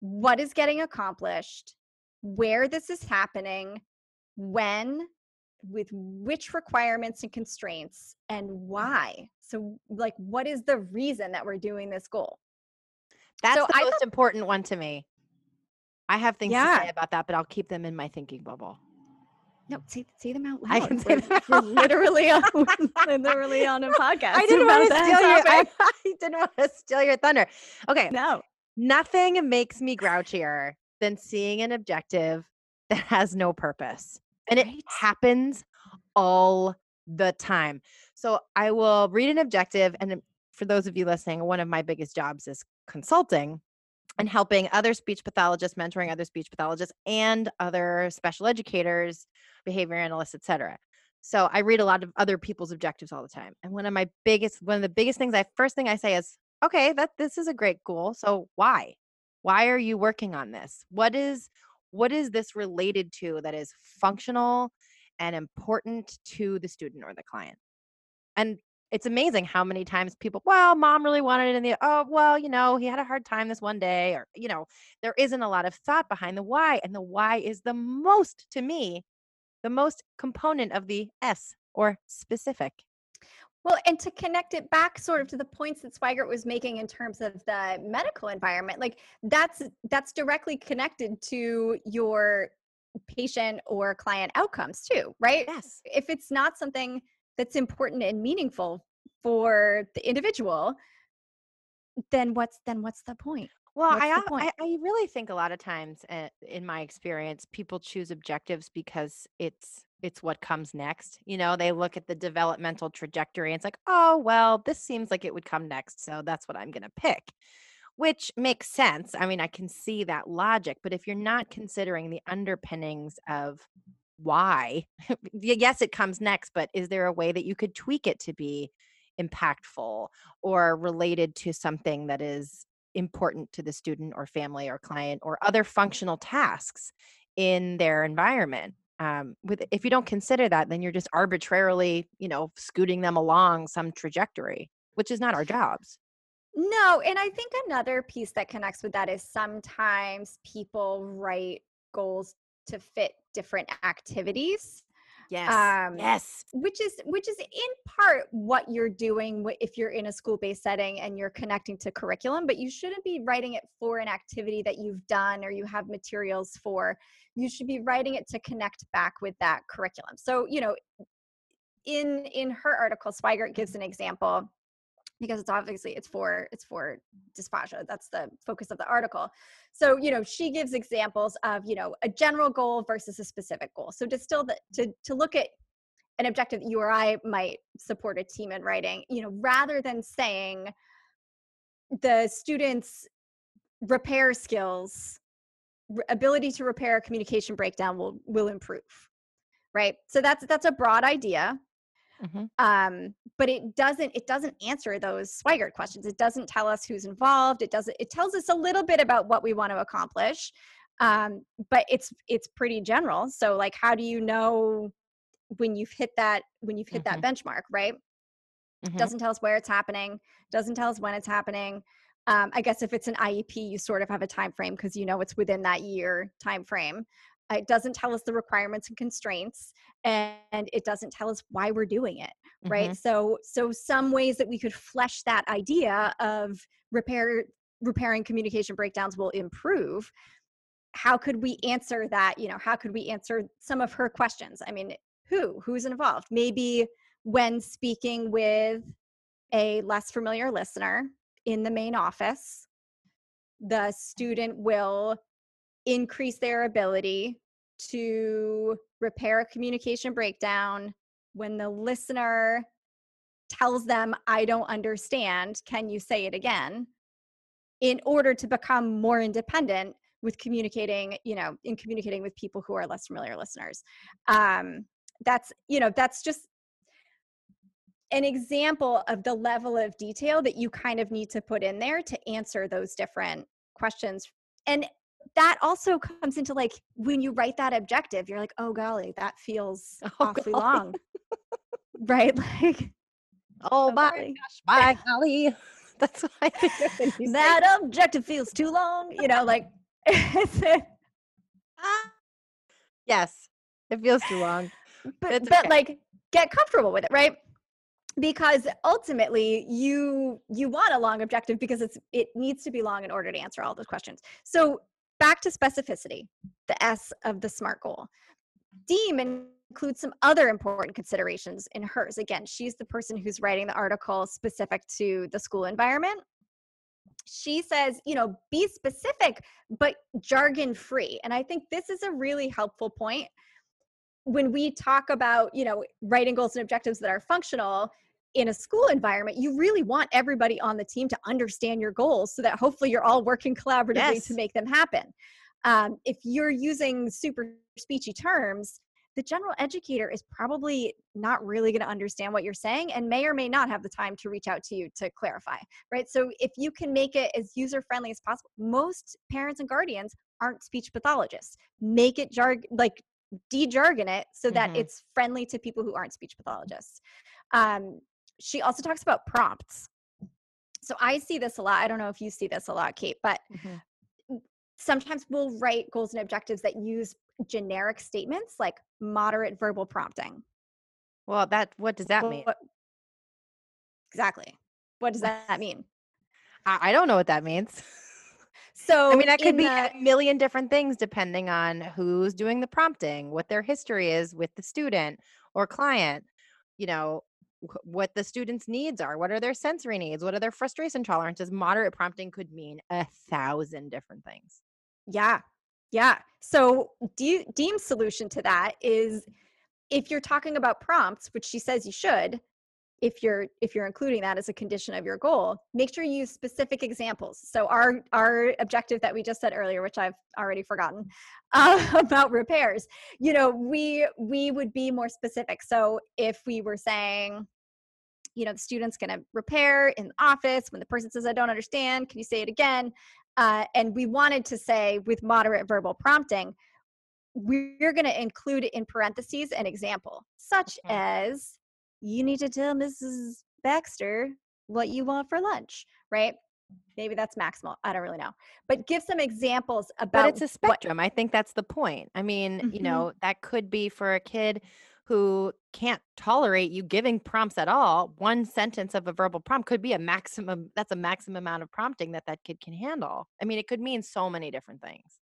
what is getting accomplished, where this is happening, when, with which requirements and constraints, and why. So, like, what is the reason that we're doing this goal? That's so the I most thought, important one to me. I have things yeah. to say about that, but I'll keep them in my thinking bubble. No, say, say them out loud. I can say we're, we're literally on literally on a podcast. I didn't want to steal your. I, I didn't want to steal your thunder. Okay, no, nothing makes me grouchier than seeing an objective that has no purpose, and right. it happens all the time. So I will read an objective, and um, for those of you listening, one of my biggest jobs is consulting and helping other speech pathologists, mentoring other speech pathologists and other special educators, behavior analysts, etc. So I read a lot of other people's objectives all the time. And one of my biggest, one of the biggest things I first thing I say is, okay, that this is a great goal. So why? Why are you working on this? What is what is this related to that is functional and important to the student or the client? And it's amazing how many times people, well, mom really wanted it in the, oh, well, you know, he had a hard time this one day, or, you know, there isn't a lot of thought behind the why. And the why is the most, to me, the most component of the S or specific. Well, and to connect it back sort of to the points that Swigert was making in terms of the medical environment, like that's that's directly connected to your patient or client outcomes too, right? Yes. If it's not something that's important and meaningful for the individual, then what's then what's the point? Well, I, the point? I I really think a lot of times, uh, in my experience, people choose objectives because it's it's what comes next. You know, they look at the developmental trajectory and it's like, oh well, this seems like it would come next, so that's what I'm going to pick. Which makes sense. I mean, I can see that logic, but if you're not considering the underpinnings of why, yes, it comes next, but is there a way that you could tweak it to be impactful or related to something that is important to the student or family or client or other functional tasks in their environment? Um, with if you don't consider that, then you're just arbitrarily, you know, scooting them along some trajectory, which is not our jobs. No, and I think another piece that connects with that is sometimes people write goals to fit different activities. Yes. Um, Yes. which is which is in part what you're doing if you're in a school-based setting and you're connecting to curriculum but you shouldn't be writing it for an activity that you've done or you have materials for you should be writing it to connect back with that curriculum so you know in in her article swigert gives an example because it's obviously it's for it's for dysphagia that's the focus of the article. So you know she gives examples of you know a general goal versus a specific goal. So to still the, to to look at an objective that you or i might support a team in writing you know rather than saying the students repair skills ability to repair communication breakdown will will improve right? So that's that's a broad idea Mhm. um but it doesn't it doesn't answer those swigert questions. It doesn't tell us who's involved. It doesn't it tells us a little bit about what we want to accomplish um but it's it's pretty general. So like how do you know when you've hit that when you've hit that benchmark right? Mhm. doesn't tell us where it's happening doesn't tell us when it's happening. Um, i guess if it's an iep you sort of have a time frame because you know it's within that year time frame it doesn't tell us the requirements and constraints and it doesn't tell us why we're doing it right? Mhm. so so some ways that we could flesh that idea of repair repairing communication breakdowns will improve. How could we answer that you know how could we answer some of her questions? I mean who who's involved? Maybe when speaking with a less familiar listener in the main office the student will increase their ability to repair a communication breakdown when the listener tells them i don't understand. Can you say it again? in order to become more independent with communicating you know in communicating with people who are less familiar listeners. Um that's you know that's just an example of the level of detail that you kind of need to put in there to answer those different questions. And that also comes into like when you write that objective you're like oh golly that feels Oh, awfully golly. long right like Oh oh my gosh, my golly. That's what I think of when you say that objective feels too long you know like Ah. Yes, it feels too long. but It's but okay. like get comfortable with it right because ultimately you you want a long objective because it's it needs to be long in order to answer all those questions so back to specificity the s of the smart goal. Diehm includes some other important considerations in hers. Again she's the person who's writing the article specific to the school environment. She says you know be specific but jargon free. And i think this is a really helpful point. When we talk about you know writing goals and objectives that are functional in a school environment you really want everybody on the team to understand your goals so that hopefully you're all working collaboratively Yes. to make them happen um, if you're using super speechy terms the general educator is probably not really going to understand what you're saying and may or may not have the time to reach out to you to clarify right so if you can make it as user friendly as possible most parents and guardians aren't speech pathologists make it jarg like de-jargon it so that Mhm. it's friendly to people who aren't speech pathologists. Um, she also talks about prompts. So I see this a lot. I don't know if you see this a lot, Kate, but Mhm. sometimes we'll write goals and objectives that use generic statements like moderate verbal prompting. Well, that what does that mean? What- Exactly. What does that mean? I, I don't know what that means. So I mean, that could be the- a million different things depending on who's doing the prompting, what their history is with the student or client, you know, what the student's needs are, what are their sensory needs, what are their frustration tolerances. Moderate prompting could mean a thousand different things. Yeah. Yeah. So De- Diehm's solution to that is if you're talking about prompts, which she says you should, if you're if you're including that as a condition of your goal, make sure you use specific examples. So our our objective that we just said earlier, which I've already forgotten, uh, about repairs, you know, we we would be more specific. So if we were saying, you know, the student's going to repair in the office when the person says, "I don't understand," can you say it again? Uh, and we wanted to say with moderate verbal prompting, we're going to include in parentheses an example, such Okay. as, you need to tell Mrs. Baxter what you want for lunch, right? Maybe that's maximal. I don't really know. But give some examples about But it's a what- spectrum. I think that's the point. I mean, you Mhm. know, that could be for a kid who can't tolerate you giving prompts at all. One sentence of a verbal prompt could be a maximum, that's a maximum amount of prompting that that kid can handle. I mean, it could mean so many different things.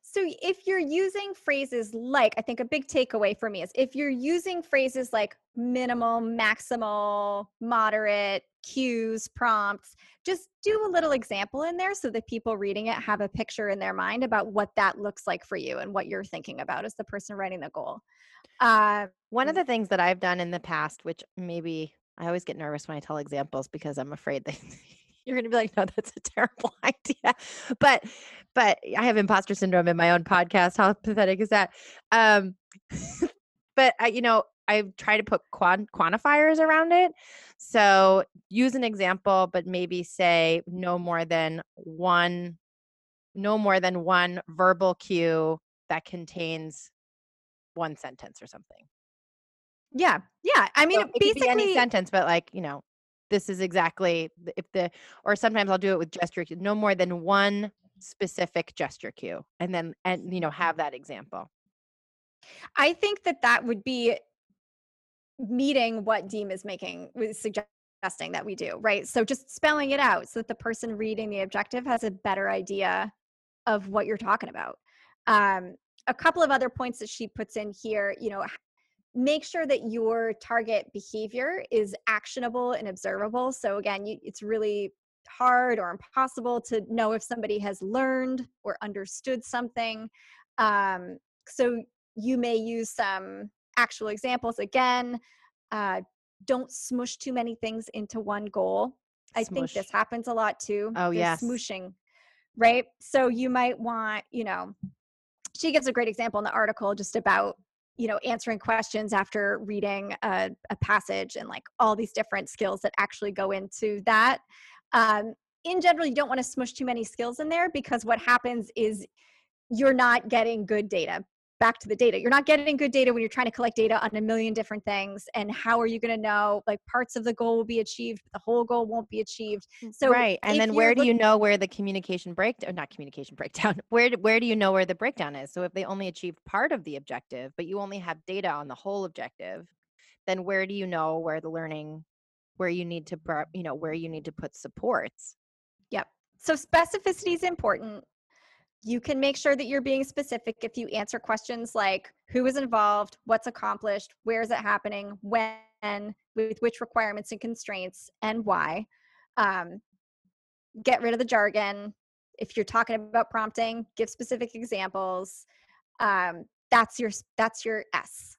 So if you're using phrases like, I think a big takeaway for me is if you're using phrases like minimal, maximal, moderate, cues, prompts, just do a little example in there so that people reading it have a picture in their mind about what that looks like for you and what you're thinking about as the person writing the goal. Uh, One of Mm. the things that I've done in the past, which maybe I always get nervous when I tell examples because I'm afraid that you're going to be like, no, that's a terrible idea. But, but I have imposter syndrome in my own podcast. How pathetic is that? Um, but I, you know, I try to put quan- quantifiers around it. So use an example, but maybe say no more than one, no more than one verbal cue that contains one sentence or something. Yeah, yeah. I mean, So it could be basically, any sentence, but like you know, this is exactly if the or sometimes I'll do it with gesture cue. No more than one specific gesture cue, and then and you know have that example. I think that that would be meeting what Diehm is making, was suggesting that we do, right? So just spelling it out so that the person reading the objective has a better idea of what you're talking about. Um, a couple of other points that she puts in here, you know, make sure that your target behavior is actionable and observable. So again, you, it's really hard or impossible to know if somebody has learned or understood something. Um, so you may use some actual examples again. Uh, don't smush too many things into one goal. I think this happens a lot too. Oh, yes. smooshing, right? So you might want, you know, she gives a great example in the article just about you know answering questions after reading a, a passage and like all these different skills that actually go into that. Um, in general you don't want to smush too many skills in there because what happens is you're not getting good data back to the data you're not getting good data when you're trying to collect data on a million different things and how are you going to know like parts of the goal will be achieved but the whole goal won't be achieved mm, so right, and then where do look- you know where the communication breakdown? Uh, not communication breakdown. Where where do you know where the breakdown is? So if they only achieved part of the objective, but you only have data on the whole objective, then where do you know where the learning, where you need to, you know, where you need to put supports? Yep. So specificity is important. You can make sure that you're being specific if you answer questions like who is involved, what's accomplished, where is it happening, when, with which requirements and constraints, and why. Um, get rid of the jargon. If you're talking about prompting, give specific examples. Um, that's your that's your S.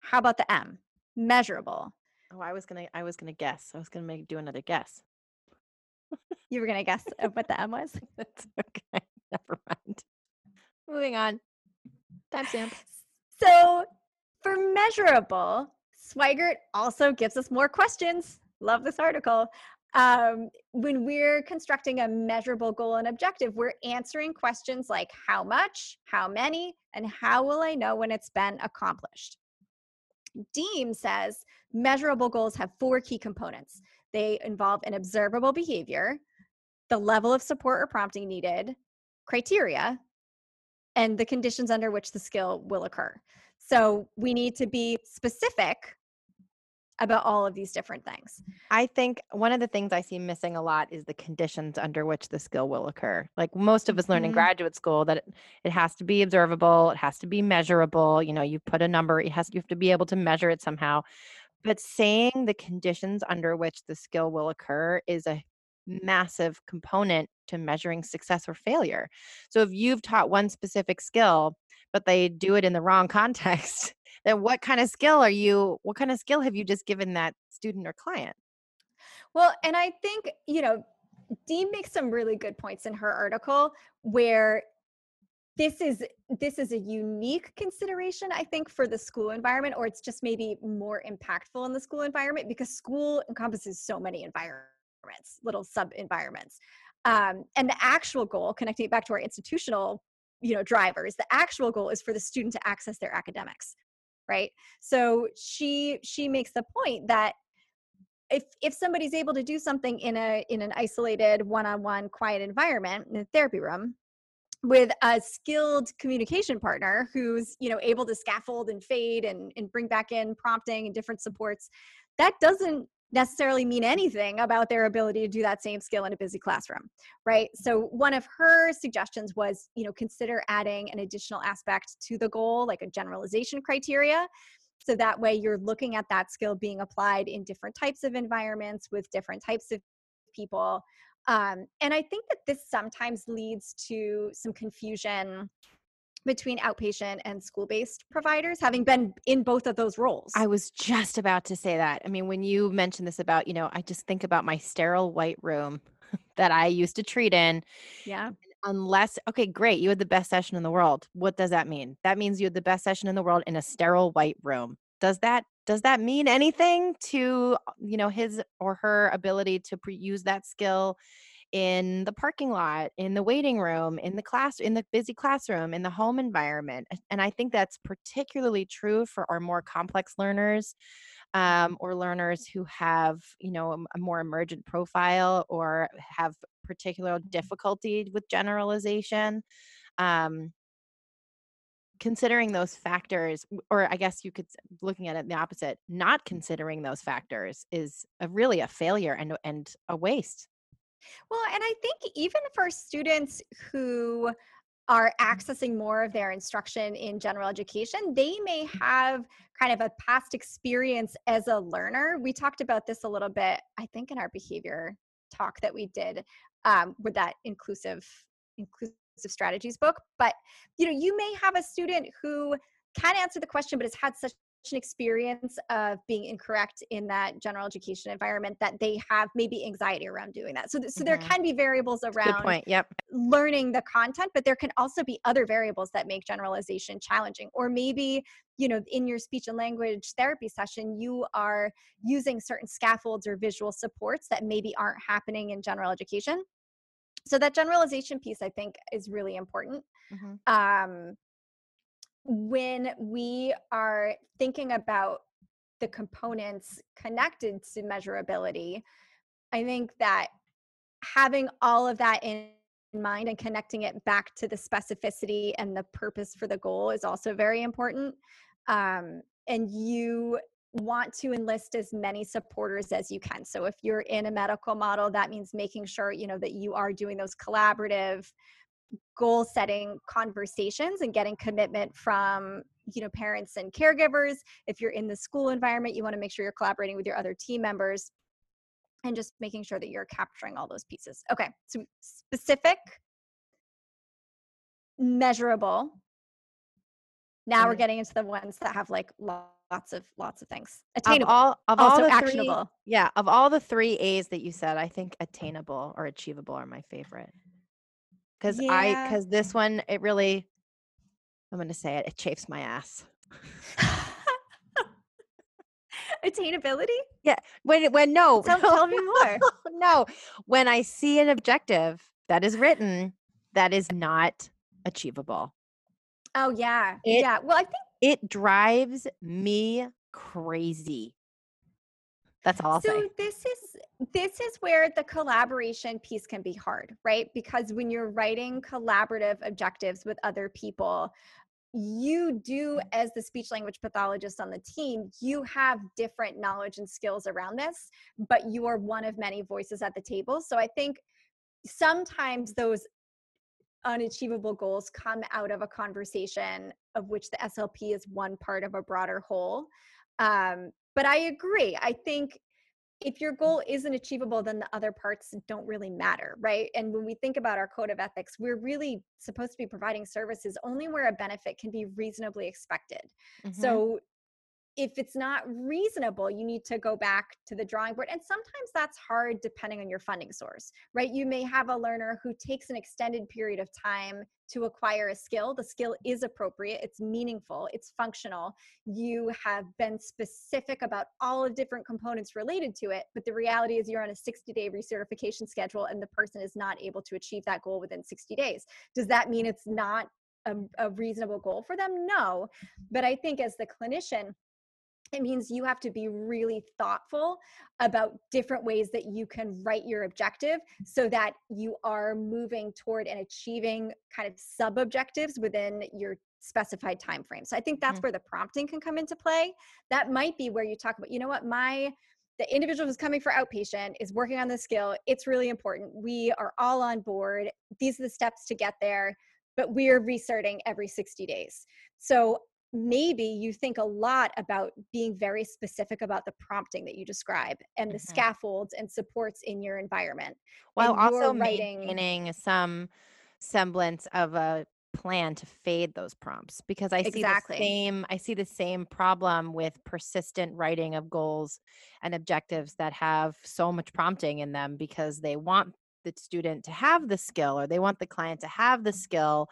How about the M? Measurable. Oh, I was gonna, I was gonna guess. I was gonna make do another guess. You were gonna guess what the M was? That's okay. Never mind. Moving on. Timestamp. So for measurable, Swigert also gives us more questions. Love this article. Um, when we're constructing a measurable goal and objective, we're answering questions like how much, how many, and how will I know when it's been accomplished? Diehm says measurable goals have four key components. They involve an observable behavior, the level of support or prompting needed, criteria, and the conditions under which the skill will occur. So we need to be specific about all of these different things. I think one of the things I see missing a lot is the conditions under which the skill will occur. Like most of us learn in Mhm. graduate school that it, it has to be observable, it has to be measurable. You know, you put a number, it has you have to be able to measure it somehow. But saying the conditions under which the skill will occur is a massive component to measuring success or failure. So if you've taught one specific skill, but they do it in the wrong context, then what kind of skill are you, what kind of skill have you just given that student or client? Well, and I think, you know, Diehm makes some really good points in her article where this is this is a unique consideration i think for the school environment or it's just maybe more impactful in the school environment because school encompasses so many environments little sub environments um, and the actual goal connecting it back to our institutional you know drivers the actual goal is for the student to access their academics right? So she she makes the point that if if somebody's able to do something in a in an isolated one-on-one quiet environment in a therapy room with a skilled communication partner who's you know able to scaffold and fade and, and bring back in prompting and different supports that doesn't necessarily mean anything about their ability to do that same skill in a busy classroom right? So one of her suggestions was you know consider adding an additional aspect to the goal like a generalization criteria so that way you're looking at that skill being applied in different types of environments with different types of people. Um, and I think that this sometimes leads to some confusion between outpatient and school based providers, having been in both of those roles. I was just about to say that. I mean, when you mentioned this about, you know, I just think about my sterile white room that I used to treat in. yeah. Unless, okay, great, you had the best session in the world. What does that mean? That means you had the best session in the world in a sterile white room. Does that does that mean anything to you know his or her ability to pre- use that skill in the parking lot, in the waiting room, in the class, in the busy classroom, in the home environment. And I think that's particularly true for our more complex learners um, or learners who have, you know, a, a more emergent profile or have particular difficulty with generalization. Um, considering those factors or i guess you could looking at it the opposite not considering those factors is a, really a failure and and a waste Well, and I think even for students who are accessing more of their instruction in general education, they may have kind of a past experience as a learner. We talked about this a little bit, I think, in our behavior talk that we did um, with that inclusive inclusive strategies book. But you know, you may have a student who can answer the question, but has had such an experience of being incorrect in that general education environment that they have maybe anxiety around doing that. So, th- so there Mhm. can be variables good around point yep learning the content, but there can also be other variables that make generalization challenging. Or maybe, you know, in your speech and language therapy session, you are using certain scaffolds or visual supports that maybe aren't happening in general education. So that generalization piece, I think, is really important. Mhm. Um, when we are thinking about the components connected to measurability, I think that having all of that in mind and connecting it back to the specificity and the purpose for the goal is also very important. Um, and you want to enlist as many supporters as you can. So if you're in a medical model, that means making sure you know that you are doing those collaborative goal setting conversations and getting commitment from you know parents and caregivers. If you're in the school environment you want to make sure you're collaborating with your other team members and just making sure that you're capturing all those pieces. Okay so specific. Measurable. Now we're getting into the ones that have like lots of lots of things. Of attainable. all of all also the three, yeah of all the three a's that you said i think mm. attainable or achievable are my favorite because i because this one it really i'm gonna say it it chafes my ass. Attainability? Yeah. when when no tell, tell me more. no when i see an objective that is written that is not achievable. Oh yeah It- yeah well i think it drives me crazy. That's all i'll so say this is this is where the collaboration piece can be hard right? Because when you're writing collaborative objectives with other people you do as the speech language pathologist on the team you have different knowledge and skills around this but you are one of many voices at the table. So i think sometimes those unachievable goals come out of a conversation of which the slp is one part of a broader whole. Um, but i agree. I think if your goal isn't achievable, then the other parts don't really matter, right? And when we think about our code of ethics, we're really supposed to be providing services only where a benefit can be reasonably expected. Mm-hmm. So if it's not reasonable, you need to go back to the drawing board. And sometimes that's hard depending on your funding source, right? You may have a learner who takes an extended period of time to acquire a skill. The skill is appropriate, it's meaningful, it's functional. You have been specific about all the different components related to it, but the reality is you're on a 60 day recertification schedule and the person is not able to achieve that goal within 60 days. Does that mean it's not a, a reasonable goal for them? No. Mm-hmm. But I think as the clinician, it means you have to be really thoughtful about different ways that you can write your objective so that you are moving toward and achieving kind of sub objectives within your specified time frame so i think that's mm-hmm. where the prompting can come into play. That might be where you talk about you know what? My the individual who's coming for outpatient is working on the skill. It's really important. We are all on board. These are the steps to get there but we're recerting every 60 days. So maybe you think a lot about being very specific about the prompting that you describe and the mm-hmm. scaffolds and supports in your environment while also writing maintaining some semblance of a plan to fade those prompts because i see exactly. the same i see the same problem with persistent writing of goals and objectives that have so much prompting in them because they want the student to have the skill or they want the client to have the skill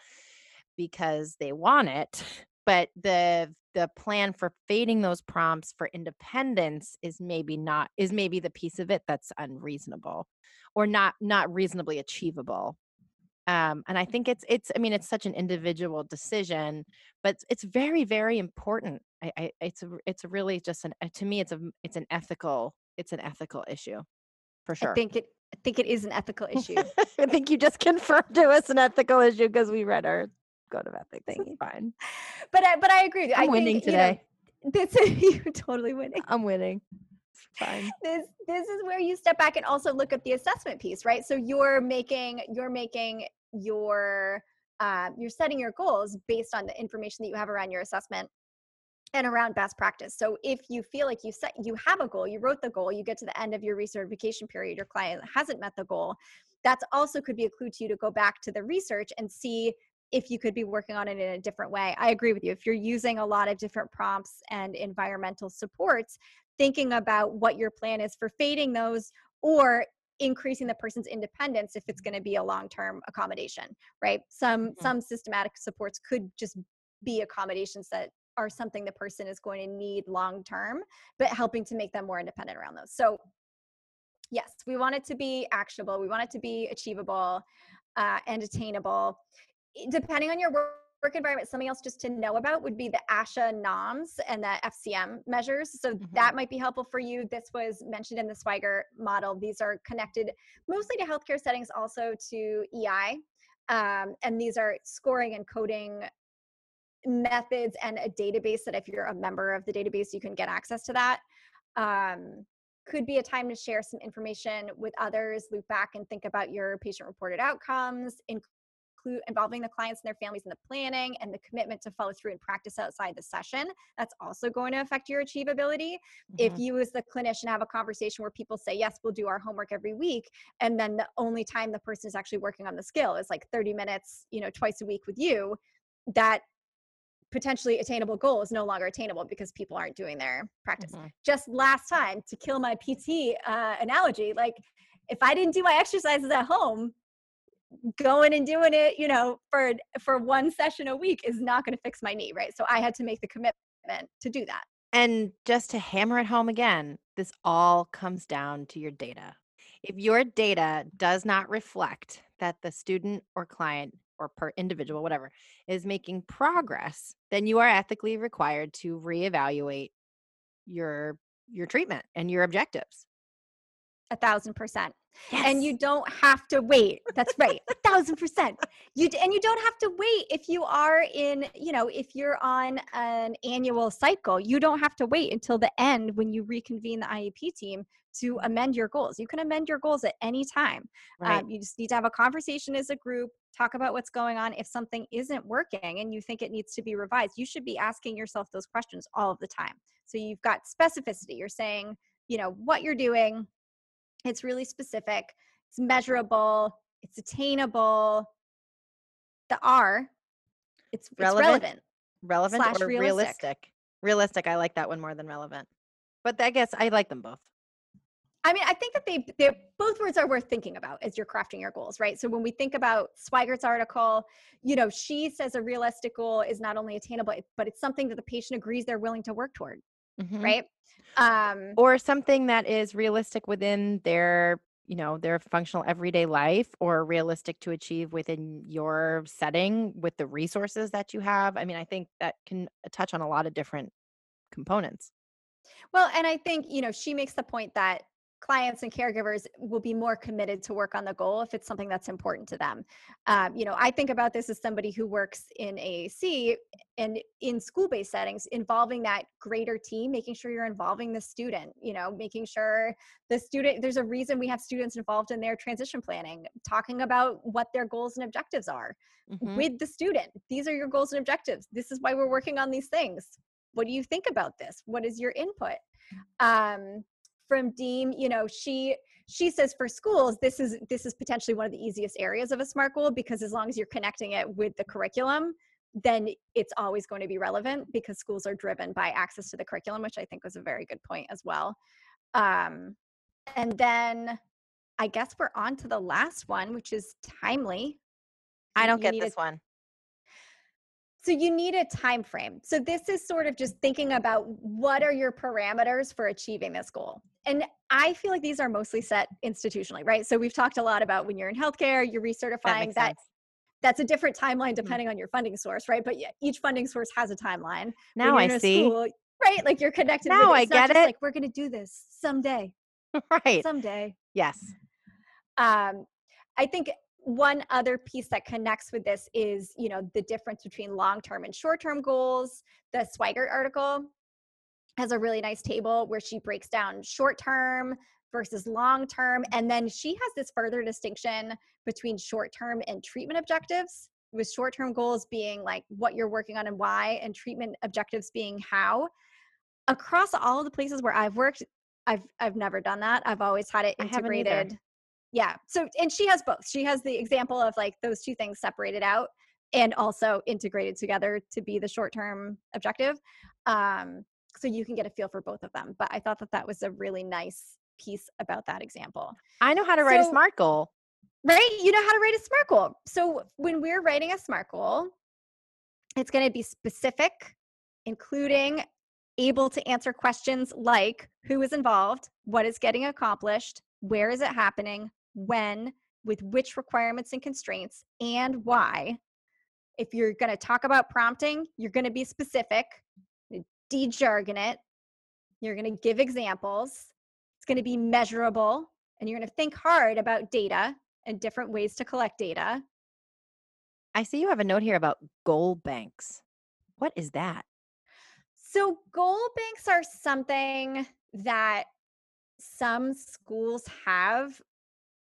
because they want it but the the plan for fading those prompts for independence is maybe not is maybe the piece of it that's unreasonable or not not reasonably achievable. Um, and i think it's it's i mean it's such an individual decision but it's very very important. I, I it's a, it's really just an to me it's a it's an ethical it's an ethical issue for sure. i think it I think it is an ethical issue. I think you just confirmed to us an ethical issue because we read our code of ethics. It's fine. But I, but I agree. I'm I winning think, today. You know, this you're totally winning. I'm winning. fine. This this is where you step back and also look at the assessment piece, right? So you're making you're making your uh, you're setting your goals based on the information that you have around your assessment and around best practice. So if you feel like you set you have a goal, you wrote the goal, you get to the end of your recertification period, your client hasn't met the goal, that's also could be a clue to you to go back to the research and see if you could be working on it in a different way. I agree with you. If you're using a lot of different prompts and environmental supports, thinking about what your plan is for fading those or increasing the person's independence if it's going to be a long-term accommodation, right? Some mm-hmm. some systematic supports could just be accommodations that are something the person is going to need long term, but helping to make them more independent around those. So yes, we want it to be actionable. We want it to be achievable uh, and attainable depending on your work work environment, something else just to know about would be the ASHA NOMS and the FCM measures. So mm-hmm. that might be helpful for you. This was mentioned in the Swigert model. These are connected mostly to healthcare settings, also to EI. Um, and these are scoring and coding methods and a database that if you're a member of the database, you can get access to that. Um, could be a time to share some information with others, loop back and think about your patient reported outcomes, include involving the clients and their families in the planning and the commitment to follow through and practice outside the session. That's also going to affect your achievability. Mm-hmm. If you, as the clinician, have a conversation where people say, Yes, we'll do our homework every week, and then the only time the person is actually working on the skill is like 30 minutes, you know, twice a week with you, that potentially attainable goal is no longer attainable because people aren't doing their practice. Mm-hmm. Just last time, to kill my PT uh, analogy, like if I didn't do my exercises at home, going and doing it, you know, for for one session a week is not going to fix my knee, right? So I had to make the commitment to do that. And just to hammer it home again, this all comes down to your data. If your data does not reflect that the student or client or per individual, whatever, is making progress, then you are ethically required to reevaluate your your treatment and your objectives. A thousand percent. And you don't have to wait. That's right, a thousand percent. You and you don't have to wait if you are in, you know, if you're on an annual cycle. You don't have to wait until the end when you reconvene the IEP team to amend your goals. You can amend your goals at any time. Right. Um, you just need to have a conversation as a group, talk about what's going on. If something isn't working and you think it needs to be revised, you should be asking yourself those questions all of the time. So you've got specificity. You're saying, you know, what you're doing. It's really specific. It's measurable. It's attainable. The R, it's, it's Relevant? relevant. relevant slash or realistic. realistic? realistic? I like that one more than relevant. But I guess I like them both. I mean, I think that they they both words are worth thinking about as you're crafting your goals, right? So when we think about Swigert's article, you know, she says a realistic goal is not only attainable, but it's something that the patient agrees they're willing to work toward, Mhm. right? Um, Or something that is realistic within their, you know, their functional everyday life or realistic to achieve within your setting with the resources that you have. I mean, I think that can touch on a lot of different components. Well, and I think, you know, she makes the point that clients and caregivers will be more committed to work on the goal if it's something that's important to them. Um, you know, I think about this as somebody who works in AAC and in school based settings, involving that greater team, making sure you're involving the student, you know, making sure the student, there's a reason we have students involved in their transition planning, talking about what their goals and objectives are Mhm. with the student. These are your goals and objectives. This is why we're working on these things. What do you think about this? What is your input? Um, from Diehm, you know, she she says for schools, this is this is potentially one of the easiest areas of a SMART goal because as long as you're connecting it with the curriculum, then it's always going to be relevant because schools are driven by access to the curriculum, which I think was a very good point as well. Um, and then I guess we're on to the last one, which is timely. I don't you get need a- this one. So you need a time frame. So this is sort of just thinking about what are your parameters for achieving this goal. And I feel like these are mostly set institutionally, right? So we've talked a lot about when you're in healthcare, you're That recertifying that sense. that's a different timeline depending on your funding source, right? But yeah, each funding source has a timeline. Now I see. school, right? Like you're connected. Now. I get it. Like we're going to do this someday, right. someday. Yes. um, I think one other piece that connects with this is, you know, the difference between long-term and short-term goals. The Swigert article has a really nice table where she breaks down short-term versus long-term, and then she has this further distinction between short-term and treatment objectives. With short-term goals being like what you're working on and why, and treatment objectives being how. Across all of the places where I've worked, I've I've never done that. I've always had it I haven't either. integrated yeah so and she has both she has the example of like those two things separated out and also integrated together to be the short term objective um so you can get a feel for both of them but i thought that that was a really nice piece about that example. I know how to write a SMART goal. right you know how to write a smart goal so when we're writing a smart goal it's going to be specific including able to answer questions like who is involved what is getting accomplished where is it happening when with which requirements and constraints and why. If you're going to talk about prompting you're going to be specific de-jargon it you're going to give examples it's going to be measurable and you're going to think hard about data and different ways to collect data I see you have a note here about goal banks. What is that? So, goal banks are something that some schools have.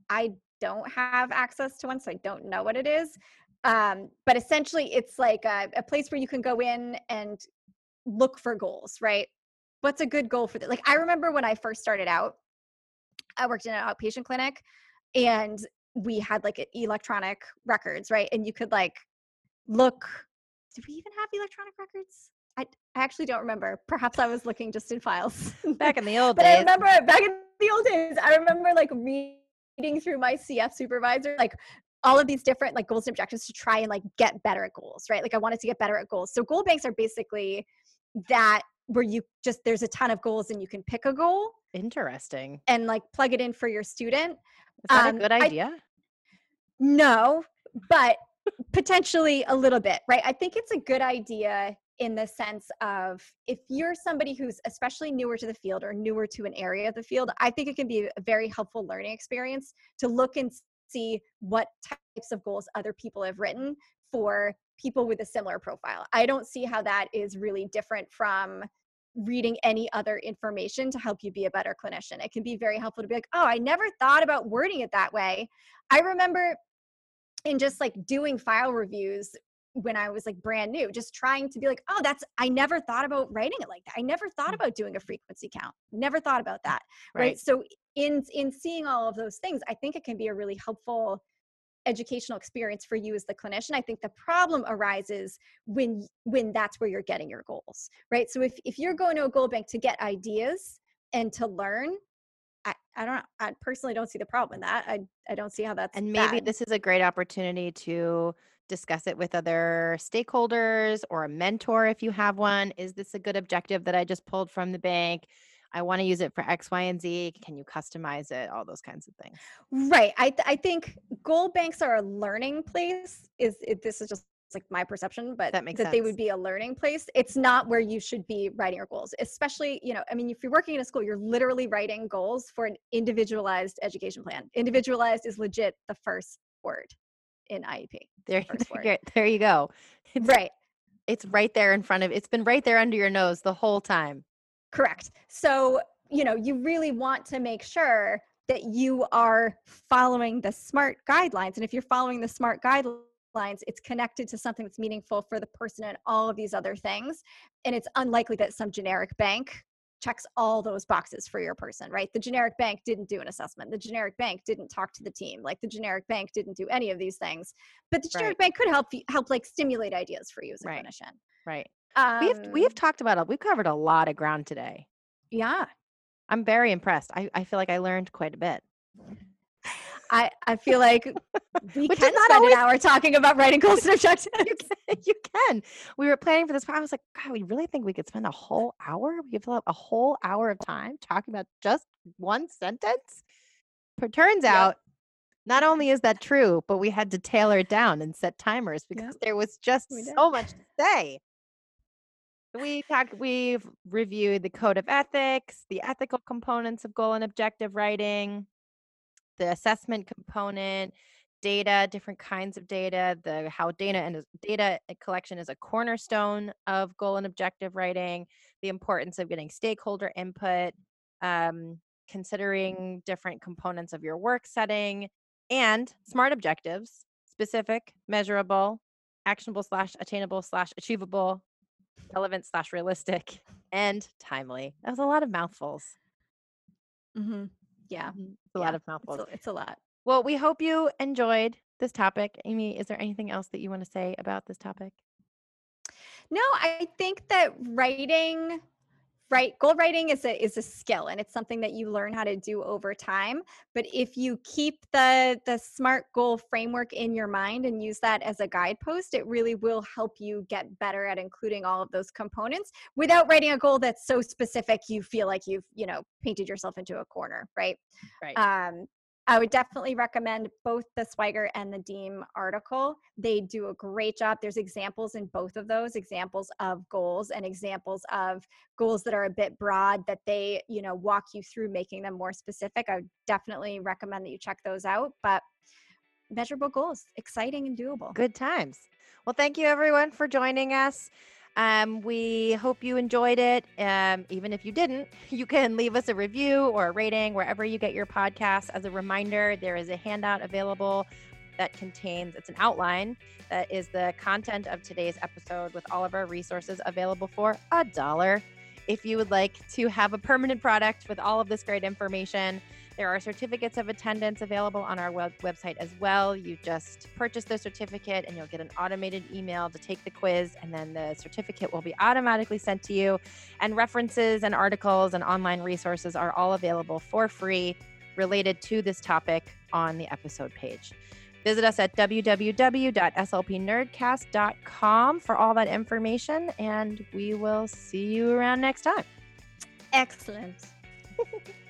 I don't have access to one, so I don't know what it is. Um, but essentially, it's like a, a place where you can go in and look for goals, right? What's a good goal for that? Like, I remember when I first started out, I worked in an outpatient clinic and we had like electronic records, right? And you could like look. Did we even have electronic records? I, I actually don't remember. Perhaps I was looking just in files. Back in the old but I remember back in the old days, I remember like reading through my CF supervisor, like all of these different like goals and objectives to try and like get better at goals, right? Like I wanted to get better at goals. So goal banks are basically that where you just there's a ton of goals and you can pick a goal Interesting. and like plug it in for your student. Is that Um, a good I- idea? No, but potentially a little bit, right? I think it's a good idea in the sense of if you're somebody who's especially newer to the field or newer to an area of the field, I think it can be a very helpful learning experience to look and see what types of goals other people have written for people with a similar profile. I don't see how that is really different from reading any other information to help you be a better clinician. It can be very helpful to be like, oh, I never thought about wording it that way. I remember in just like doing file reviews when I was like brand new, just trying to be like, oh, that's, I never thought about writing it like that. I never thought mm. about doing a frequency count. Never thought about that. Right. right. So in, in seeing all of those things, I think it can be a really helpful educational experience for you as the clinician i think the problem arises when when that's where you're getting your goals right so if if you're going to a goal bank to get ideas and to learn I, I don't I personally don't see the problem in that. I, I don't see how that's and maybe bad. this is a great opportunity to discuss it with other stakeholders or a mentor if you have one. Is this a good objective that I just pulled from the bank? I want to use it for X, Y, and Z. Can you customize it? All those kinds of things. Right. I, th- I think goal banks are a learning place. Is it, this is just like my perception, but that makes that they would be a learning place. It's not where you should be writing your goals, especially, you know, I mean, if you're working in a school, you're literally writing goals for an individualized education plan. Individualized is legit the first word in IEP. There, there, there you go. It's, right. It's right there in front of it's been right there under your nose the whole time. Correct. So, you know, you really want to make sure that you are following the SMART guidelines. And if you're following the SMART guidelines, it's connected to something that's meaningful for the person and all of these other things. And it's unlikely that some generic bank checks all those boxes for your person, right? The generic bank didn't do an assessment. The generic bank didn't talk to the team. Like the generic bank didn't do any of these things. But the generic right. bank could help you, help like stimulate ideas for you as a right. clinician. Right. Um, we've we've talked about it. We've covered a lot of ground today. Yeah. I'm very impressed. I, I feel like I learned quite a bit. I, I feel like we can spend always, an hour talking about writing goals and objectives. You can, you can. We were planning for this. I was like, God, we really think we could spend a whole hour? We could fill up a whole hour of time talking about just one sentence? But turns yep. out, not only is that true, but we had to tailor it down and set timers because yep. there was just so much to say we talked we've reviewed the code of ethics the ethical components of goal and objective writing the assessment component data different kinds of data the how data and data collection is a cornerstone of goal and objective writing the importance of getting stakeholder input um, considering different components of your work setting and smart objectives specific measurable actionable slash attainable slash achievable relevant slash realistic and timely. That was a lot of mouthfuls. Mm-hmm. Yeah. It's a yeah. lot of mouthfuls. It's a, it's a lot. Well, we hope you enjoyed this topic. Amy, is there anything else that you want to say about this topic? No, I think that writing right goal writing is a is a skill and it's something that you learn how to do over time but if you keep the the smart goal framework in your mind and use that as a guidepost it really will help you get better at including all of those components without writing a goal that's so specific you feel like you've you know painted yourself into a corner right? Right. Um I would definitely recommend both the Swigert and the Diehm article. They do a great job. There's examples in both of those, examples of goals and examples of goals that are a bit broad that they, you know, walk you through making them more specific. I would definitely recommend that you check those out. But measurable goals, exciting and doable. Good times. Well, thank you everyone for joining us. Um, we hope you enjoyed it. Um, even if you didn't, you can leave us a review or a rating wherever you get your podcasts. As a reminder, there is a handout available that contains it's an outline that is the content of today's episode with all of our resources available for a dollar. If you would like to have a permanent product with all of this great information, there are certificates of attendance available on our web- website as well. You just purchase the certificate and you'll get an automated email to take the quiz, and then the certificate will be automatically sent to you. And references and articles and online resources are all available for free related to this topic on the episode page. Visit us at www.slpnerdcast.com for all that information, and we will see you around next time. Excellent.